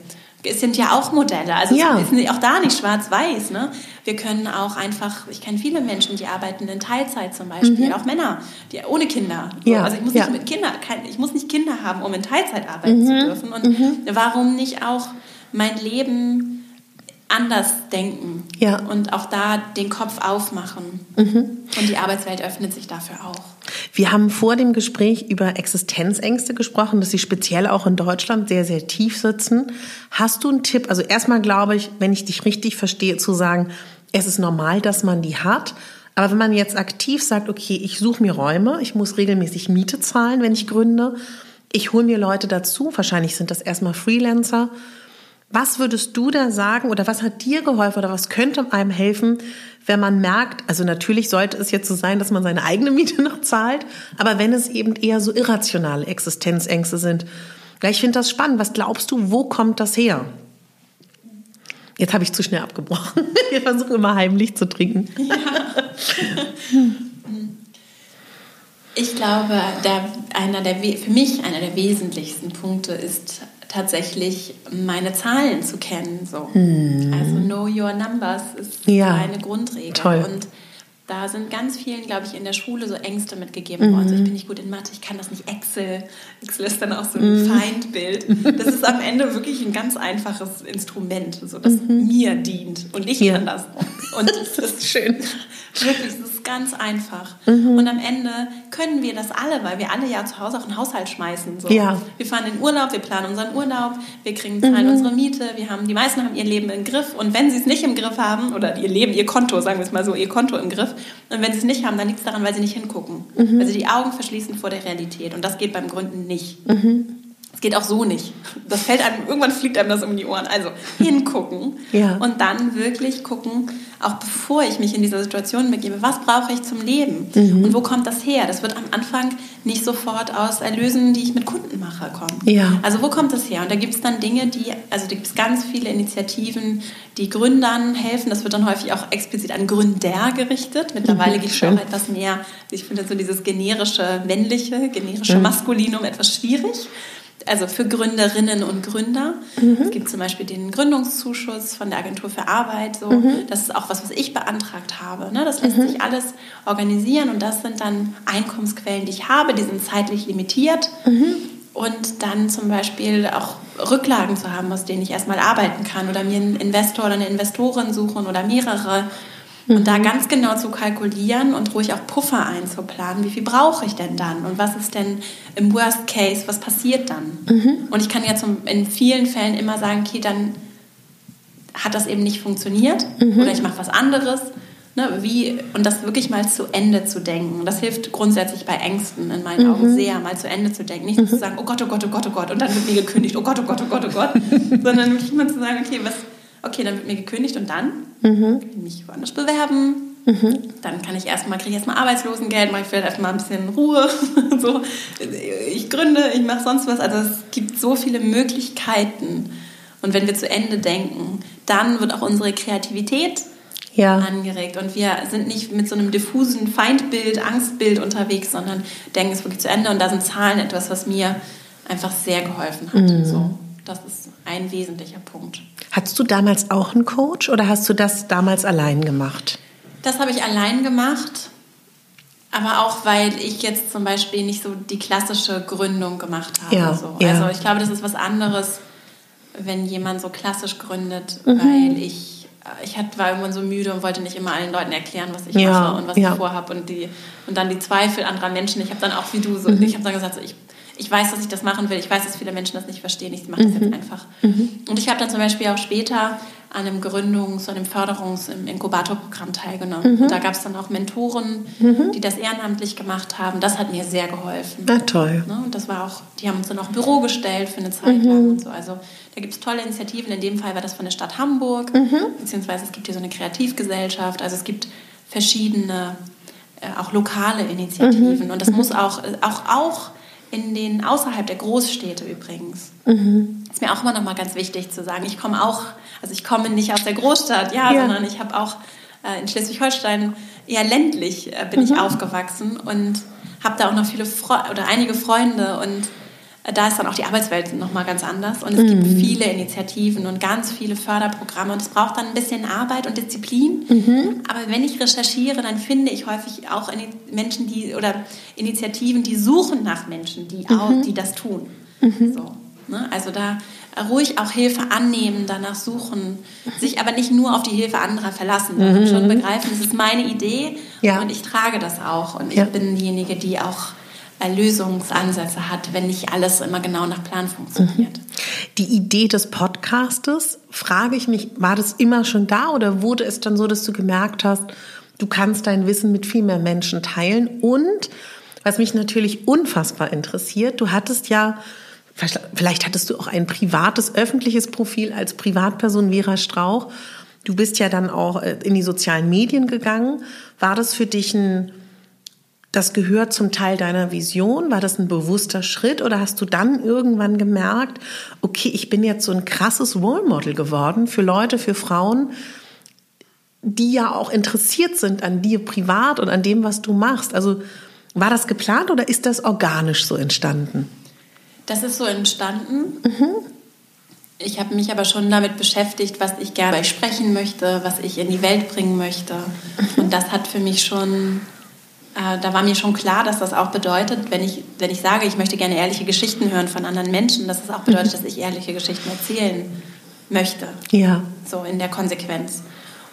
Speaker 1: Es sind ja auch Modelle. Also ja. es ist auch da nicht schwarz-weiß. Ne? Wir können auch einfach, ich kenne viele Menschen, die arbeiten in Teilzeit zum Beispiel, mhm. auch Männer, die ohne Kinder. Ja. Also ich muss ja. nicht mit Kinder, ich muss nicht Kinder haben, um in Teilzeit arbeiten mhm. zu dürfen. Und mhm. warum nicht auch mein Leben anders denken und auch da den Kopf aufmachen. Mhm. Und die Arbeitswelt öffnet sich dafür auch.
Speaker 2: Wir haben vor dem Gespräch über Existenzängste gesprochen, dass sie speziell auch in Deutschland sehr, sehr tief sitzen. Hast du einen Tipp? Also erstmal glaube ich, wenn ich dich richtig verstehe, zu sagen, es ist normal, dass man die hat. Aber wenn man jetzt aktiv sagt, okay, ich suche mir Räume, ich muss regelmäßig Miete zahlen, wenn ich gründe, ich hole mir Leute dazu, wahrscheinlich sind das erstmal Freelancer was würdest du da sagen oder was hat dir geholfen oder was könnte einem helfen, wenn man merkt, also natürlich sollte es jetzt so sein, dass man seine eigene Miete noch zahlt, aber wenn es eben eher so irrationale Existenzängste sind. Ich finde das spannend. Was glaubst du, wo kommt das her? Jetzt habe ich zu schnell abgebrochen. Wir versuchen immer heimlich zu trinken. Ja.
Speaker 1: Ich glaube, der, einer der, für mich einer der wesentlichsten Punkte ist tatsächlich meine Zahlen zu kennen. So. Hm. Also Know Your Numbers ist ja. eine Grundregel. Toll. Und da sind ganz vielen, glaube ich, in der Schule so Ängste mitgegeben mhm. worden. So, ich bin nicht gut in Mathe, ich kann das nicht Excel. Excel ist dann auch so ein mhm. Feindbild. Das ist am Ende wirklich ein ganz einfaches Instrument, so das mhm. mir dient und ich ja. das. Und das ist schön. Wirklich, das ist ganz einfach. Mhm. Und am Ende können wir das alle, weil wir alle ja zu Hause auch einen Haushalt schmeißen. So. Ja. Wir fahren in Urlaub, wir planen unseren Urlaub, wir kriegen zahlen mhm. unsere Miete, wir haben, die meisten haben ihr Leben im Griff. Und wenn sie es nicht im Griff haben, oder ihr Leben, ihr Konto, sagen wir es mal so, ihr Konto im Griff, und wenn sie es nicht haben, dann liegt es daran, weil sie nicht hingucken. Mhm. Weil sie die Augen verschließen vor der Realität. Und das geht beim Gründen nicht. Mhm. Es geht auch so nicht. Das fällt einem, irgendwann fliegt einem das um die Ohren. Also hingucken ja. und dann wirklich gucken, auch bevor ich mich in diese Situation begebe, was brauche ich zum Leben mhm. und wo kommt das her? Das wird am Anfang nicht sofort aus Erlösen, die ich mit Kunden mache, kommen. Ja. Also wo kommt das her? Und da gibt es dann Dinge, die, also da gibt es ganz viele Initiativen, die Gründern helfen. Das wird dann häufig auch explizit an Gründer gerichtet. Mittlerweile mhm, gibt es auch etwas mehr, ich finde so dieses generische männliche, generische mhm. Maskulinum etwas schwierig also für Gründerinnen und Gründer. Mhm. Es gibt zum Beispiel den Gründungszuschuss von der Agentur für Arbeit. So. Mhm. Das ist auch was, was ich beantragt habe. Ne? Das lässt mhm. sich alles organisieren und das sind dann Einkommensquellen, die ich habe, die sind zeitlich limitiert. Mhm. Und dann zum Beispiel auch Rücklagen zu haben, aus denen ich erstmal arbeiten kann oder mir einen Investor oder eine Investorin suchen oder mehrere und da mhm. ganz genau zu kalkulieren und ruhig auch Puffer einzuplanen. Wie viel brauche ich denn dann? Und was ist denn im Worst Case? Was passiert dann? Mhm. Und ich kann jetzt in vielen Fällen immer sagen, okay, dann hat das eben nicht funktioniert mhm. oder ich mache was anderes. Ne, wie, und das wirklich mal zu Ende zu denken. Das hilft grundsätzlich bei Ängsten in meinen mhm. Augen sehr, mal zu Ende zu denken. Nicht mhm. zu sagen, oh Gott, oh Gott, oh Gott, oh Gott, und dann wird mir gekündigt, oh Gott, oh Gott, oh Gott, oh Gott, sondern wirklich mal zu sagen, okay, was, okay, dann wird mir gekündigt und dann mhm. kann ich mich woanders bewerben. Mhm. Dann kann ich erstmal, kriege ich erstmal Arbeitslosengeld, mache ich vielleicht erstmal ein bisschen Ruhe. so, ich gründe, ich mache sonst was. Also es gibt so viele Möglichkeiten. Und wenn wir zu Ende denken, dann wird auch unsere Kreativität ja. angeregt. Und wir sind nicht mit so einem diffusen Feindbild, Angstbild unterwegs, sondern denken es wirklich zu Ende. Und da sind Zahlen etwas, was mir einfach sehr geholfen hat. Mhm. So, das ist ein wesentlicher Punkt.
Speaker 2: Hattest du damals auch einen Coach oder hast du das damals allein gemacht?
Speaker 1: Das habe ich allein gemacht, aber auch weil ich jetzt zum Beispiel nicht so die klassische Gründung gemacht habe. Ja, so. ja. Also ich glaube, das ist was anderes, wenn jemand so klassisch gründet, mhm. weil ich ich war irgendwann so müde und wollte nicht immer allen Leuten erklären, was ich ja, mache und was ja. ich vorhabe und und dann die Zweifel anderer Menschen. Ich habe dann auch wie du so, mhm. ich habe dann gesagt, so, ich ich weiß, dass ich das machen will. Ich weiß, dass viele Menschen das nicht verstehen. Ich mache das mhm. jetzt einfach. Mhm. Und ich habe dann zum Beispiel auch später an einem Gründungs- und einem Förderungs-, im Inkubatorprogramm teilgenommen. Mhm. Und da gab es dann auch Mentoren, mhm. die das ehrenamtlich gemacht haben. Das hat mir sehr geholfen.
Speaker 2: Na toll.
Speaker 1: Ne? Und das war auch, die haben uns dann auch ein Büro gestellt für eine Zeit mhm. lang und so. Also da gibt es tolle Initiativen. In dem Fall war das von der Stadt Hamburg, mhm. beziehungsweise es gibt hier so eine Kreativgesellschaft. Also es gibt verschiedene, äh, auch lokale Initiativen. Und das muss auch, auch, auch in den außerhalb der Großstädte übrigens. Mhm. Ist mir auch immer noch mal ganz wichtig zu sagen. Ich komme auch, also ich komme nicht aus der Großstadt, ja, ja. sondern ich habe auch äh, in Schleswig-Holstein eher ländlich äh, bin mhm. ich aufgewachsen und habe da auch noch viele Fre oder einige Freunde und da ist dann auch die Arbeitswelt nochmal ganz anders. Und es gibt mhm. viele Initiativen und ganz viele Förderprogramme. Und es braucht dann ein bisschen Arbeit und Disziplin. Mhm. Aber wenn ich recherchiere, dann finde ich häufig auch Menschen, die oder Initiativen, die suchen nach Menschen, die, auch, mhm. die das tun. Mhm. So, ne? Also da ruhig auch Hilfe annehmen, danach suchen, sich aber nicht nur auf die Hilfe anderer verlassen, sondern schon begreifen, das ist meine Idee ja. und ich trage das auch. Und ich bin diejenige, die auch Lösungsansätze hat, wenn nicht alles immer genau nach Plan funktioniert. Mhm.
Speaker 2: Die Idee des Podcastes, frage ich mich, war das immer schon da oder wurde es dann so, dass du gemerkt hast, du kannst dein Wissen mit viel mehr Menschen teilen? Und was mich natürlich unfassbar interessiert, du hattest ja, vielleicht hattest du auch ein privates, öffentliches Profil als Privatperson Vera Strauch. Du bist ja dann auch äh, in die sozialen Medien gegangen. War das für dich ein das gehört zum Teil deiner Vision? War das ein bewusster Schritt oder hast du dann irgendwann gemerkt, okay, ich bin jetzt so ein krasses Role Model geworden für Leute, für Frauen, die ja auch interessiert sind an dir privat und an dem, was du machst? Also war das geplant oder ist das organisch so entstanden?
Speaker 1: Das ist so entstanden. Mhm. Ich habe mich aber schon damit beschäftigt, was ich gerne sprechen möchte, was ich in die Welt bringen möchte. Und das hat für mich schon äh, da war mir schon klar, dass das auch bedeutet, wenn ich, wenn ich sage, ich möchte gerne ehrliche Geschichten hören von anderen Menschen, dass es auch bedeutet, dass ich ehrliche Geschichten erzählen möchte. Ja. So in der Konsequenz.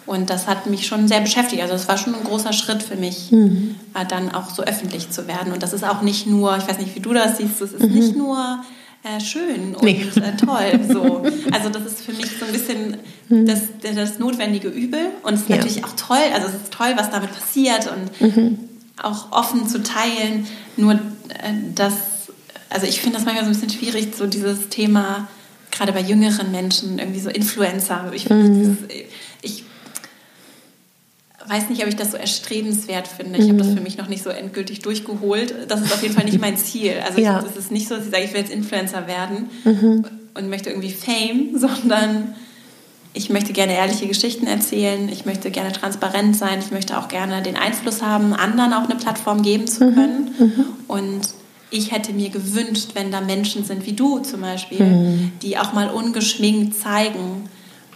Speaker 1: Und das hat mich schon sehr beschäftigt. Also es war schon ein großer Schritt für mich, mhm. Äh, dann auch so öffentlich zu werden. Und das ist auch nicht nur, ich weiß nicht, wie du das siehst, es ist mhm. nicht nur äh, schön und nee. äh, toll. So. Also das ist für mich so ein bisschen mhm. das, das notwendige Übel. Und es ist ja. natürlich auch toll, also es ist toll, was damit passiert. Und mhm auch offen zu teilen. Nur äh, das, also ich finde das manchmal so ein bisschen schwierig, so dieses Thema, gerade bei jüngeren Menschen, irgendwie so Influencer. Ich, mhm. ich weiß nicht, ob ich das so erstrebenswert finde. Ich mhm. habe das für mich noch nicht so endgültig durchgeholt. Das ist auf jeden Fall nicht mein Ziel. Also ja. es ist nicht so, dass ich sage, ich will jetzt Influencer werden mhm. und möchte irgendwie Fame, sondern ich möchte gerne ehrliche Geschichten erzählen, ich möchte gerne transparent sein, ich möchte auch gerne den Einfluss haben, anderen auch eine Plattform geben zu mhm. können. Mhm. Und ich hätte mir gewünscht, wenn da Menschen sind wie du zum Beispiel, mhm. die auch mal ungeschminkt zeigen,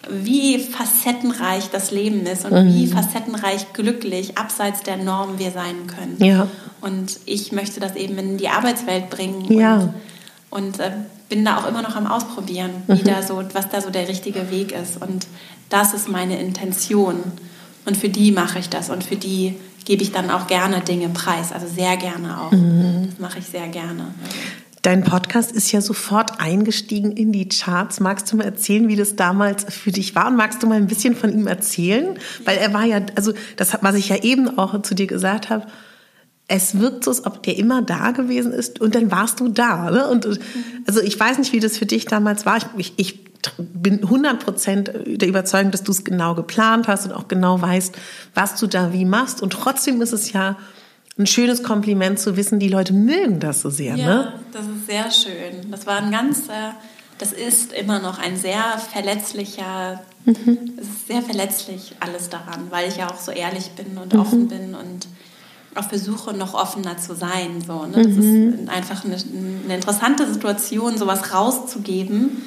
Speaker 1: wie facettenreich das Leben ist und mhm. wie facettenreich glücklich abseits der Norm wir sein können. Ja. Und ich möchte das eben in die Arbeitswelt bringen. Ja. Und, äh, bin da auch immer noch am Ausprobieren, mhm. wie da so, was da so der richtige Weg ist. Und das ist meine Intention. Und für die mache ich das. Und für die gebe ich dann auch gerne Dinge preis. Also sehr gerne auch. Mhm. Das mache ich sehr gerne.
Speaker 2: Dein Podcast ist ja sofort eingestiegen in die Charts. Magst du mal erzählen, wie das damals für dich war? Und magst du mal ein bisschen von ihm erzählen? Weil er war ja, also das, was ich ja eben auch zu dir gesagt habe, es wirkt so, als ob der immer da gewesen ist und dann warst du da. Ne? Und also ich weiß nicht, wie das für dich damals war. Ich, ich bin 100 Prozent der Überzeugung, dass du es genau geplant hast und auch genau weißt, was du da wie machst. Und trotzdem ist es ja ein schönes Kompliment zu wissen, die Leute mögen das so sehr. Ja,
Speaker 1: ne? das ist sehr schön. Das war ein ganz, äh, das ist immer noch ein sehr verletzlicher, mhm. es ist sehr verletzlich alles daran, weil ich ja auch so ehrlich bin und mhm. offen bin und auch versuche, noch offener zu sein. So, ne? Das mhm. ist einfach eine, eine, interessante Situation, sowas rauszugeben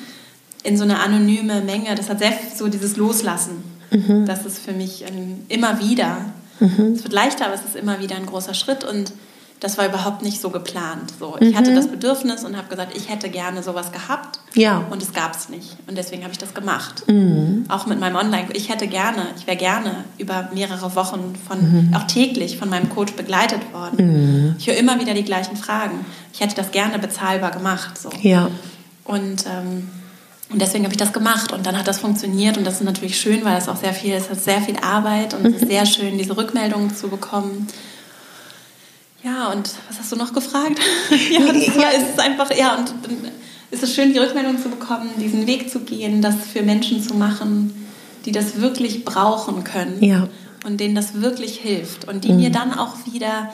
Speaker 1: in so eine anonyme Menge. Das hat sehr so dieses Loslassen. Mhm. Das ist für mich ein, immer wieder. Mhm. Es wird leichter, aber es ist immer wieder ein großer Schritt und das war überhaupt nicht so geplant. So, ich mhm. hatte das Bedürfnis und habe gesagt, ich hätte gerne sowas gehabt. Ja. Und es gab es nicht. Und deswegen habe ich das gemacht. Mhm. Auch mit meinem Online. Ich hätte gerne, ich wäre gerne über mehrere Wochen von, mhm. auch täglich von meinem Coach begleitet worden. Mhm. Ich höre immer wieder die gleichen Fragen. Ich hätte das gerne bezahlbar gemacht. So. Ja. Und, ähm, und deswegen habe ich das gemacht und dann hat das funktioniert und das ist natürlich schön, weil es auch sehr viel, es hat sehr viel Arbeit und es ist mhm. sehr schön, diese Rückmeldungen zu bekommen. Ja, und was hast du noch gefragt? ja, das war, es ist einfach, ja, und dann ist es schön, die Rückmeldung zu bekommen, diesen Weg zu gehen, das für Menschen zu machen, die das wirklich brauchen können ja. und denen das wirklich hilft und die mhm. mir dann auch wieder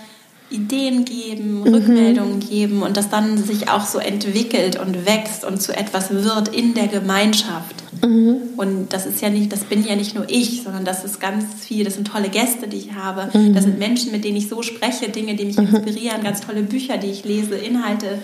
Speaker 1: Ideen geben, mhm. Rückmeldungen geben und das dann sich auch so entwickelt und wächst und zu etwas wird in der Gemeinschaft. Mhm. Und das ist ja nicht, das bin ja nicht nur ich, sondern das ist ganz viel, das sind tolle Gäste, die ich habe. Mhm. Das sind Menschen, mit denen ich so spreche, Dinge, die mich mhm. inspirieren, ganz tolle Bücher, die ich lese, Inhalte,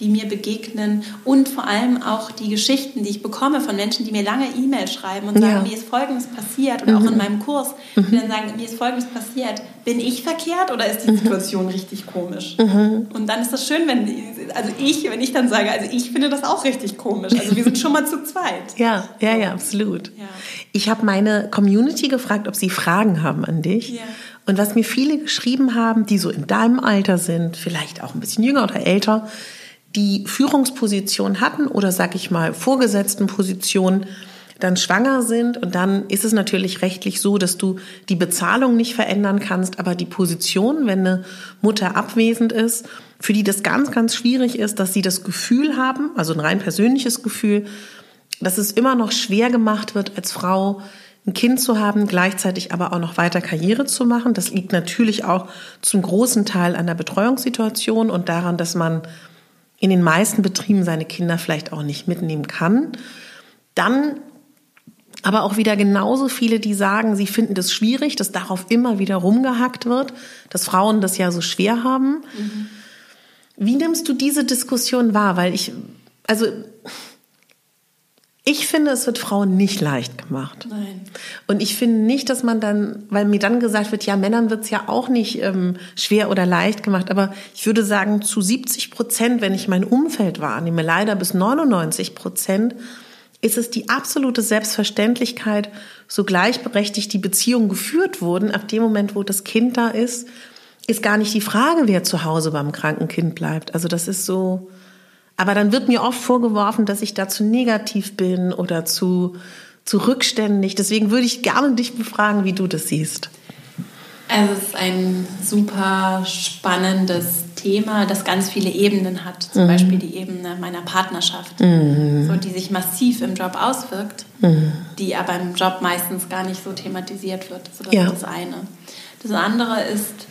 Speaker 1: die mir begegnen und vor allem auch die Geschichten, die ich bekomme von Menschen, die mir lange E-Mails schreiben und sagen, ja. mir ist Folgendes passiert und mhm. auch in meinem Kurs, mhm. die dann sagen, mir ist Folgendes passiert. Bin ich verkehrt oder ist die mhm. Situation mhm. richtig komisch? Mhm. Und dann ist das schön, wenn, also ich, wenn ich dann sage, also ich finde das auch richtig komisch. Also wir sind schon mal zu zweit.
Speaker 2: Ja, ja, ja, absolut. Ja. Ich habe meine Community gefragt, ob sie Fragen haben an dich. Ja. Und was mir viele geschrieben haben, die so in deinem Alter sind, vielleicht auch ein bisschen jünger oder älter, die Führungsposition hatten oder sag ich mal vorgesetzten Positionen dann schwanger sind und dann ist es natürlich rechtlich so, dass du die Bezahlung nicht verändern kannst, aber die Position, wenn eine Mutter abwesend ist, für die das ganz, ganz schwierig ist, dass sie das Gefühl haben, also ein rein persönliches Gefühl, dass es immer noch schwer gemacht wird, als Frau ein Kind zu haben, gleichzeitig aber auch noch weiter Karriere zu machen. Das liegt natürlich auch zum großen Teil an der Betreuungssituation und daran, dass man in den meisten Betrieben seine Kinder vielleicht auch nicht mitnehmen kann. Dann aber auch wieder genauso viele, die sagen, sie finden das schwierig, dass darauf immer wieder rumgehackt wird, dass Frauen das ja so schwer haben. Mhm. Wie nimmst du diese Diskussion wahr? Weil ich, also ich finde, es wird Frauen nicht leicht gemacht.
Speaker 1: Nein.
Speaker 2: Und ich finde nicht, dass man dann, weil mir dann gesagt wird, ja, Männern wird es ja auch nicht ähm, schwer oder leicht gemacht. Aber ich würde sagen, zu 70 Prozent, wenn ich mein Umfeld wahrnehme, leider bis 99 Prozent, ist es die absolute Selbstverständlichkeit, so gleichberechtigt die Beziehungen geführt wurden. Ab dem Moment, wo das Kind da ist, ist gar nicht die Frage, wer zu Hause beim kranken Kind bleibt. Also das ist so, aber dann wird mir oft vorgeworfen, dass ich da zu negativ bin oder zu, zu rückständig. Deswegen würde ich gerne dich befragen, wie du das siehst.
Speaker 1: Es ist ein super spannendes Thema, das ganz viele Ebenen hat. Zum mhm. Beispiel die Ebene meiner Partnerschaft, mhm. so, die sich massiv im Job auswirkt, mhm. die aber im Job meistens gar nicht so thematisiert wird. So, das ja. ist das eine. Das andere ist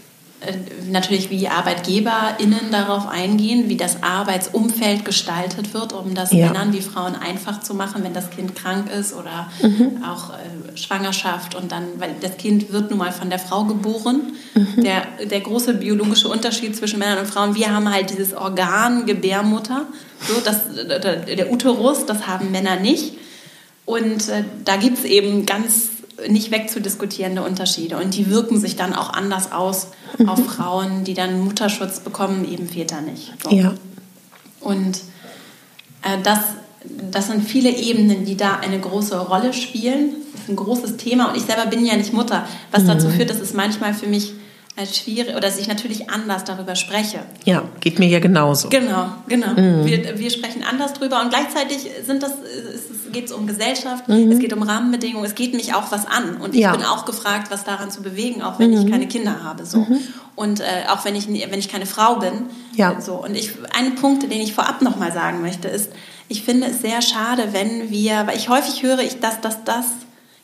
Speaker 1: natürlich wie ArbeitgeberInnen darauf eingehen, wie das Arbeitsumfeld gestaltet wird, um das ja. Männern wie Frauen einfach zu machen, wenn das Kind krank ist oder mhm. auch äh, Schwangerschaft und dann, weil das Kind wird nun mal von der Frau geboren. Mhm. Der, der große biologische Unterschied zwischen Männern und Frauen, wir haben halt dieses Organ Gebärmutter, so, das, der Uterus, das haben Männer nicht. Und äh, da gibt es eben ganz nicht wegzudiskutierende Unterschiede. Und die wirken sich dann auch anders aus mhm. auf Frauen, die dann Mutterschutz bekommen, eben Väter nicht.
Speaker 2: So. Ja.
Speaker 1: Und äh, das, das sind viele Ebenen, die da eine große Rolle spielen. Das ist ein großes Thema. Und ich selber bin ja nicht Mutter, was mhm. dazu führt, dass es manchmal für mich als schwierig oder dass ich natürlich anders darüber spreche.
Speaker 2: Ja, geht mir ja genauso.
Speaker 1: Genau, genau. Mhm. Wir, wir sprechen anders drüber und gleichzeitig sind das, geht es um Gesellschaft, mhm. es geht um Rahmenbedingungen, es geht mich auch was an und ich ja. bin auch gefragt, was daran zu bewegen, auch wenn mhm. ich keine Kinder habe, so mhm. und äh, auch wenn ich wenn ich keine Frau bin, ja. so und ich einen Punkt, den ich vorab noch mal sagen möchte, ist, ich finde es sehr schade, wenn wir, weil ich häufig höre, ich das, das, das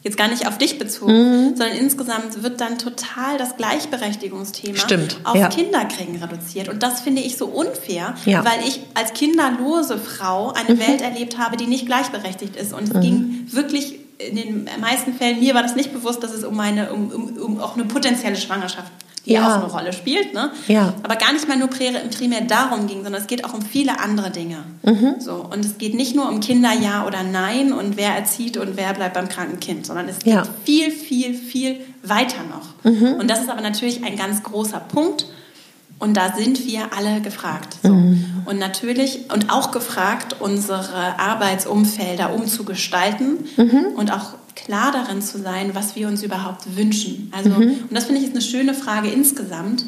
Speaker 1: jetzt gar nicht auf dich bezogen, mhm. sondern insgesamt wird dann total das Gleichberechtigungsthema
Speaker 2: Stimmt,
Speaker 1: auf
Speaker 2: ja.
Speaker 1: Kinderkriegen reduziert. Und das finde ich so unfair, ja. weil ich als kinderlose Frau eine mhm. Welt erlebt habe, die nicht gleichberechtigt ist. Und es mhm. ging wirklich in den meisten Fällen, mir war das nicht bewusst, dass es um, eine, um, um, um auch eine potenzielle Schwangerschaft die ja. auch eine Rolle spielt, ne?
Speaker 2: Ja.
Speaker 1: aber gar nicht mal nur primär darum ging, sondern es geht auch um viele andere Dinge. Mhm. So, und es geht nicht nur um Kinder ja oder nein und wer erzieht und wer bleibt beim kranken Kind, sondern es geht ja. viel, viel, viel weiter noch. Mhm. Und das ist aber natürlich ein ganz großer Punkt. Und da sind wir alle gefragt. So. Mhm. Und natürlich, und auch gefragt, unsere Arbeitsumfelder umzugestalten mhm. und auch klar darin zu sein, was wir uns überhaupt wünschen. Also, mhm. und das finde ich ist eine schöne Frage insgesamt.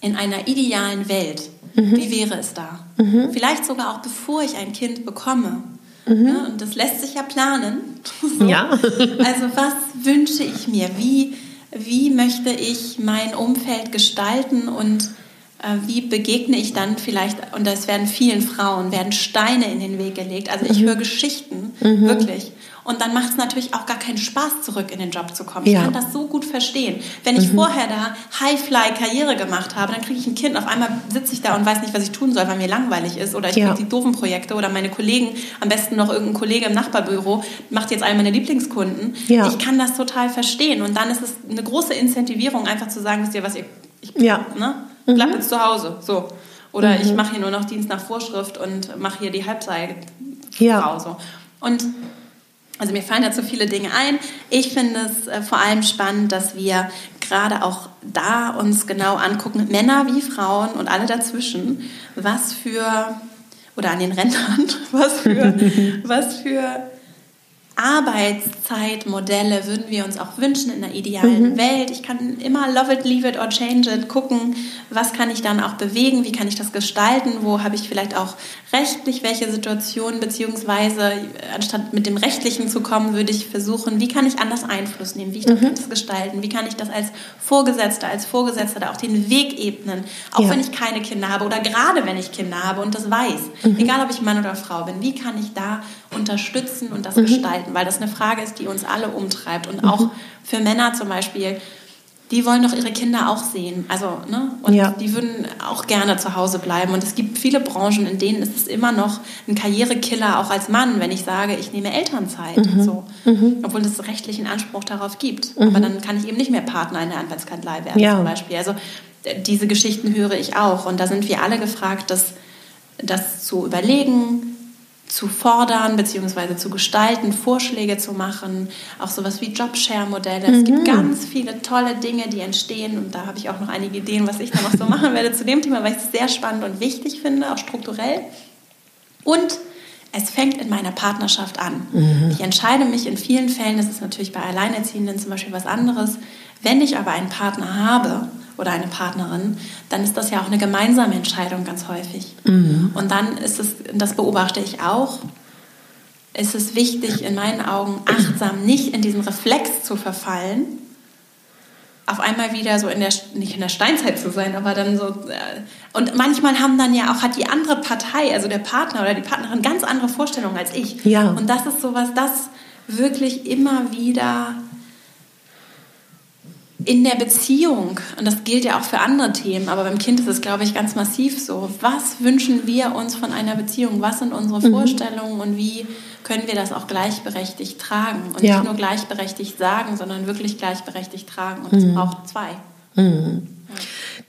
Speaker 1: In einer idealen Welt, mhm. wie wäre es da? Mhm. Vielleicht sogar auch bevor ich ein Kind bekomme. Mhm. Ja, und das lässt sich ja planen.
Speaker 2: So. Ja.
Speaker 1: also was wünsche ich mir? Wie, wie möchte ich mein Umfeld gestalten und äh, wie begegne ich dann vielleicht, und das werden vielen Frauen, werden Steine in den Weg gelegt. Also ich mhm. höre Geschichten, mhm. wirklich. Und dann macht es natürlich auch gar keinen Spaß, zurück in den Job zu kommen. Ja. Ich kann das so gut verstehen. Wenn ich mhm. vorher da High-Fly-Karriere gemacht habe, dann kriege ich ein Kind, auf einmal sitze ich da und weiß nicht, was ich tun soll, weil mir langweilig ist. Oder ich ja. kriege die doofen Projekte oder meine Kollegen, am besten noch irgendein Kollege im Nachbarbüro, macht jetzt einen meiner Lieblingskunden. Ja. Ich kann das total verstehen. Und dann ist es eine große Incentivierung, einfach zu sagen, wisst ihr was, ihr, ich,
Speaker 2: ja.
Speaker 1: ne, mhm. jetzt zu Hause. So. Oder mhm. ich mache hier nur noch Dienst nach Vorschrift und mache hier die Halbzeit.
Speaker 2: Ja.
Speaker 1: So. Und also mir fallen dazu viele Dinge ein. Ich finde es äh, vor allem spannend, dass wir gerade auch da uns genau angucken, Männer wie Frauen und alle dazwischen, was für, oder an den Rändern, was für, was für Arbeitszeitmodelle würden wir uns auch wünschen in einer idealen mhm. Welt. Ich kann immer love it, leave it or change it, gucken, was kann ich dann auch bewegen, wie kann ich das gestalten, wo habe ich vielleicht auch rechtlich welche Situationen, beziehungsweise anstatt mit dem Rechtlichen zu kommen, würde ich versuchen, wie kann ich anders Einfluss nehmen, wie ich mhm. das gestalten, wie kann ich das als Vorgesetzter, als Vorgesetzter da auch den Weg ebnen, auch ja. wenn ich keine Kinder habe oder gerade wenn ich Kinder habe und das weiß, mhm. egal ob ich Mann oder Frau bin, wie kann ich da unterstützen und das mhm. Gestalten, weil das eine Frage ist, die uns alle umtreibt und mhm. auch für Männer zum Beispiel, die wollen doch ihre Kinder auch sehen. Also, ne? Und ja. die würden auch gerne zu Hause bleiben. Und es gibt viele Branchen, in denen ist es immer noch ein Karrierekiller, auch als Mann, wenn ich sage, ich nehme Elternzeit. Mhm. So. Mhm. Obwohl es rechtlichen Anspruch darauf gibt. Mhm. Aber dann kann ich eben nicht mehr Partner in der Anwaltskanzlei werden, ja. zum Beispiel. Also, diese Geschichten höre ich auch. Und da sind wir alle gefragt, das, das zu überlegen, zu fordern bzw. zu gestalten, Vorschläge zu machen, auch sowas wie Jobshare-Modelle. Mhm. Es gibt mhm. ganz viele tolle Dinge, die entstehen und da habe ich auch noch einige Ideen, was ich da noch so machen werde zu dem Thema, weil ich es sehr spannend und wichtig finde, auch strukturell. Und es fängt in meiner Partnerschaft an. Mhm. Ich entscheide mich in vielen Fällen, das ist natürlich bei Alleinerziehenden zum Beispiel was anderes, wenn ich aber einen Partner habe oder eine Partnerin, dann ist das ja auch eine gemeinsame Entscheidung ganz häufig. Mhm. Und dann ist es, das beobachte ich auch, ist es wichtig, in meinen Augen achtsam nicht in diesen Reflex zu verfallen, auf einmal wieder so in der, nicht in der Steinzeit zu sein, aber dann so, äh, und manchmal haben dann ja auch, hat die andere Partei, also der Partner oder die Partnerin, ganz andere Vorstellungen als ich.
Speaker 2: Ja.
Speaker 1: Und das ist sowas, das wirklich immer wieder in der Beziehung, und das gilt ja auch für andere Themen, aber beim Kind ist es, glaube ich, ganz massiv so. Was wünschen wir uns von einer Beziehung? Was sind unsere mhm. Vorstellungen und wie können wir das auch gleichberechtigt tragen? Und ja. nicht nur gleichberechtigt sagen, sondern wirklich gleichberechtigt tragen. Und das mhm. braucht zwei.
Speaker 2: Mhm.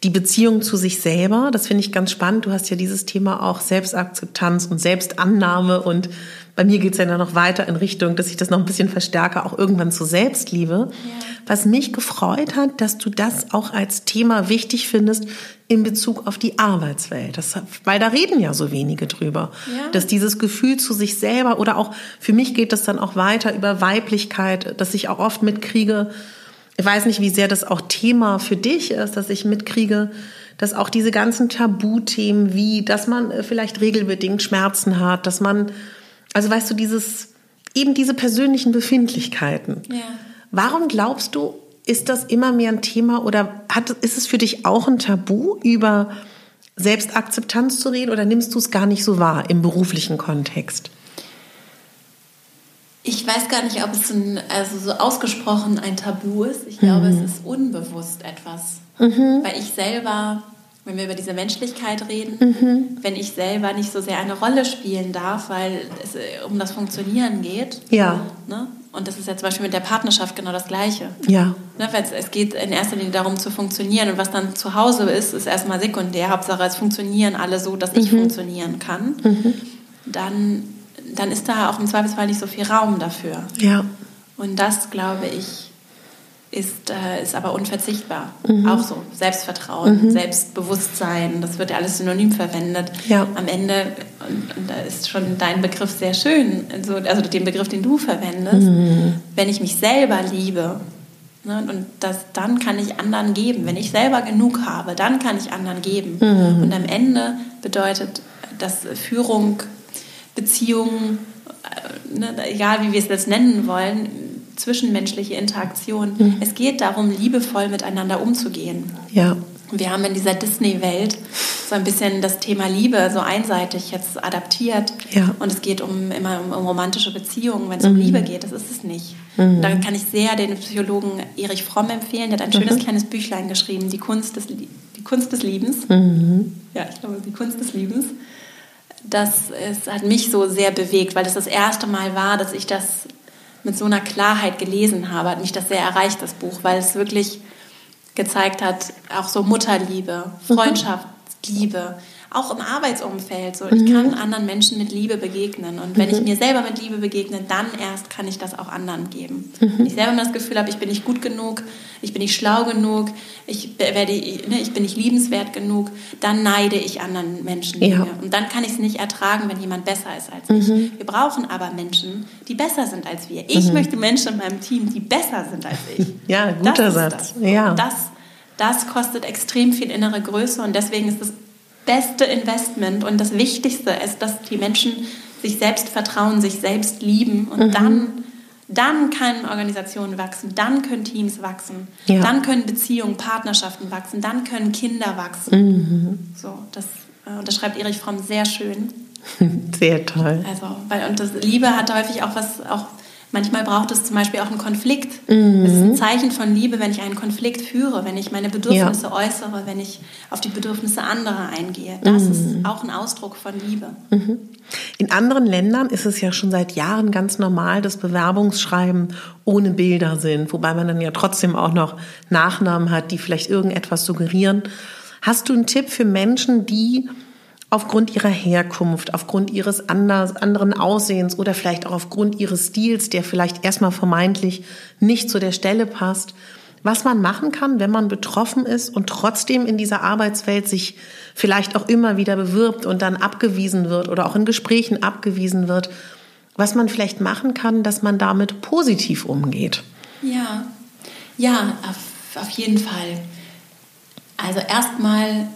Speaker 2: Die Beziehung zu sich selber, das finde ich ganz spannend. Du hast ja dieses Thema auch Selbstakzeptanz und Selbstannahme und bei mir geht es ja dann noch weiter in Richtung, dass ich das noch ein bisschen verstärke, auch irgendwann zur Selbstliebe. Ja. Was mich gefreut hat, dass du das auch als Thema wichtig findest in Bezug auf die Arbeitswelt. Das, weil da reden ja so wenige drüber. Ja. Dass dieses Gefühl zu sich selber oder auch für mich geht das dann auch weiter über Weiblichkeit, dass ich auch oft mitkriege, ich weiß nicht, wie sehr das auch Thema für dich ist, dass ich mitkriege, dass auch diese ganzen Tabuthemen wie, dass man vielleicht regelbedingt Schmerzen hat, dass man also weißt du, dieses, eben diese persönlichen Befindlichkeiten.
Speaker 1: Ja.
Speaker 2: Warum glaubst du, ist das immer mehr ein Thema oder hat, ist es für dich auch ein Tabu, über Selbstakzeptanz zu reden oder nimmst du es gar nicht so wahr im beruflichen Kontext?
Speaker 1: Ich weiß gar nicht, ob es ein, also so ausgesprochen ein Tabu ist. Ich glaube, mhm. es ist unbewusst etwas. Mhm. Weil ich selber wenn wir über diese Menschlichkeit reden, mhm. wenn ich selber nicht so sehr eine Rolle spielen darf, weil es äh, um das Funktionieren geht.
Speaker 2: Ja.
Speaker 1: Ne? Und das ist ja zum Beispiel mit der Partnerschaft genau das Gleiche.
Speaker 2: Ja.
Speaker 1: Ne? Weil es, es geht in erster Linie darum zu funktionieren und was dann zu Hause ist, ist erstmal sekundär. Hauptsache es funktionieren alle so, dass ich mhm. funktionieren kann. Mhm. Dann, dann ist da auch im Zweifelsfall nicht so viel Raum dafür.
Speaker 2: Ja.
Speaker 1: Und das, glaube ich, ist, äh, ist aber unverzichtbar. Mhm. Auch so Selbstvertrauen, mhm. Selbstbewusstsein, das wird ja alles synonym verwendet.
Speaker 2: Ja.
Speaker 1: Am Ende, und, und, da ist schon dein Begriff sehr schön, also, also den Begriff, den du verwendest, mhm. wenn ich mich selber liebe, ne, und das, dann kann ich anderen geben. Wenn ich selber genug habe, dann kann ich anderen geben. Mhm. Und am Ende bedeutet das Führung, Beziehung, äh, ne, egal wie wir es jetzt nennen wollen, zwischenmenschliche Interaktion. Mhm. Es geht darum, liebevoll miteinander umzugehen.
Speaker 2: Ja.
Speaker 1: Wir haben in dieser Disney-Welt so ein bisschen das Thema Liebe so einseitig jetzt adaptiert.
Speaker 2: Ja.
Speaker 1: Und es geht um, immer um, um romantische Beziehungen. Wenn es mhm. um Liebe geht, das ist es nicht. Mhm. Da kann ich sehr den Psychologen Erich Fromm empfehlen. Der hat ein schönes mhm. kleines Büchlein geschrieben, Die Kunst des, die Kunst des Liebens.
Speaker 2: Mhm.
Speaker 1: Ja, ich glaube, die Kunst des Liebens. Das ist, hat mich so sehr bewegt, weil das, das erste Mal war, dass ich das mit so einer Klarheit gelesen habe, hat mich das sehr erreicht, das Buch, weil es wirklich gezeigt hat, auch so Mutterliebe, mhm. Freundschaftsliebe, auch im Arbeitsumfeld. So, ich kann anderen Menschen mit Liebe begegnen. Und wenn ich mir selber mit Liebe begegne, dann erst kann ich das auch anderen geben. Wenn ich selber das Gefühl habe, ich bin nicht gut genug, ich bin nicht schlau genug, ich, werde, ne, ich bin nicht liebenswert genug, dann neide ich anderen Menschen. Ja. Und dann kann ich es nicht ertragen, wenn jemand besser ist als ich. Mhm. Wir brauchen aber Menschen, die besser sind als wir. Ich mhm. möchte Menschen in meinem Team, die besser sind als ich.
Speaker 2: Ja, guter Satz.
Speaker 1: Das. Ja. Das, das kostet extrem viel innere Größe und deswegen ist das beste Investment und das Wichtigste ist, dass die Menschen sich selbst vertrauen, sich selbst lieben und mhm. dann dann können Organisationen wachsen, dann können Teams wachsen, ja. dann können Beziehungen, Partnerschaften wachsen, dann können Kinder wachsen. Mhm. So, das, äh, das schreibt Erich Fromm sehr schön.
Speaker 2: Sehr toll.
Speaker 1: Also, weil, und das Liebe hat häufig auch was, auch Manchmal braucht es zum Beispiel auch einen Konflikt. Mhm. Es ist ein Zeichen von Liebe, wenn ich einen Konflikt führe, wenn ich meine Bedürfnisse ja. äußere, wenn ich auf die Bedürfnisse anderer eingehe. Das mhm. ist auch ein Ausdruck von Liebe. Mhm.
Speaker 2: In anderen Ländern ist es ja schon seit Jahren ganz normal, dass Bewerbungsschreiben ohne Bilder sind, wobei man dann ja trotzdem auch noch Nachnamen hat, die vielleicht irgendetwas suggerieren. Hast du einen Tipp für Menschen, die aufgrund ihrer Herkunft, aufgrund ihres anders, anderen Aussehens oder vielleicht auch aufgrund ihres Stils, der vielleicht erstmal vermeintlich nicht zu der Stelle passt, was man machen kann, wenn man betroffen ist und trotzdem in dieser Arbeitswelt sich vielleicht auch immer wieder bewirbt und dann abgewiesen wird oder auch in Gesprächen abgewiesen wird, was man vielleicht machen kann, dass man damit positiv umgeht.
Speaker 1: Ja, ja, auf, auf jeden Fall. Also erstmal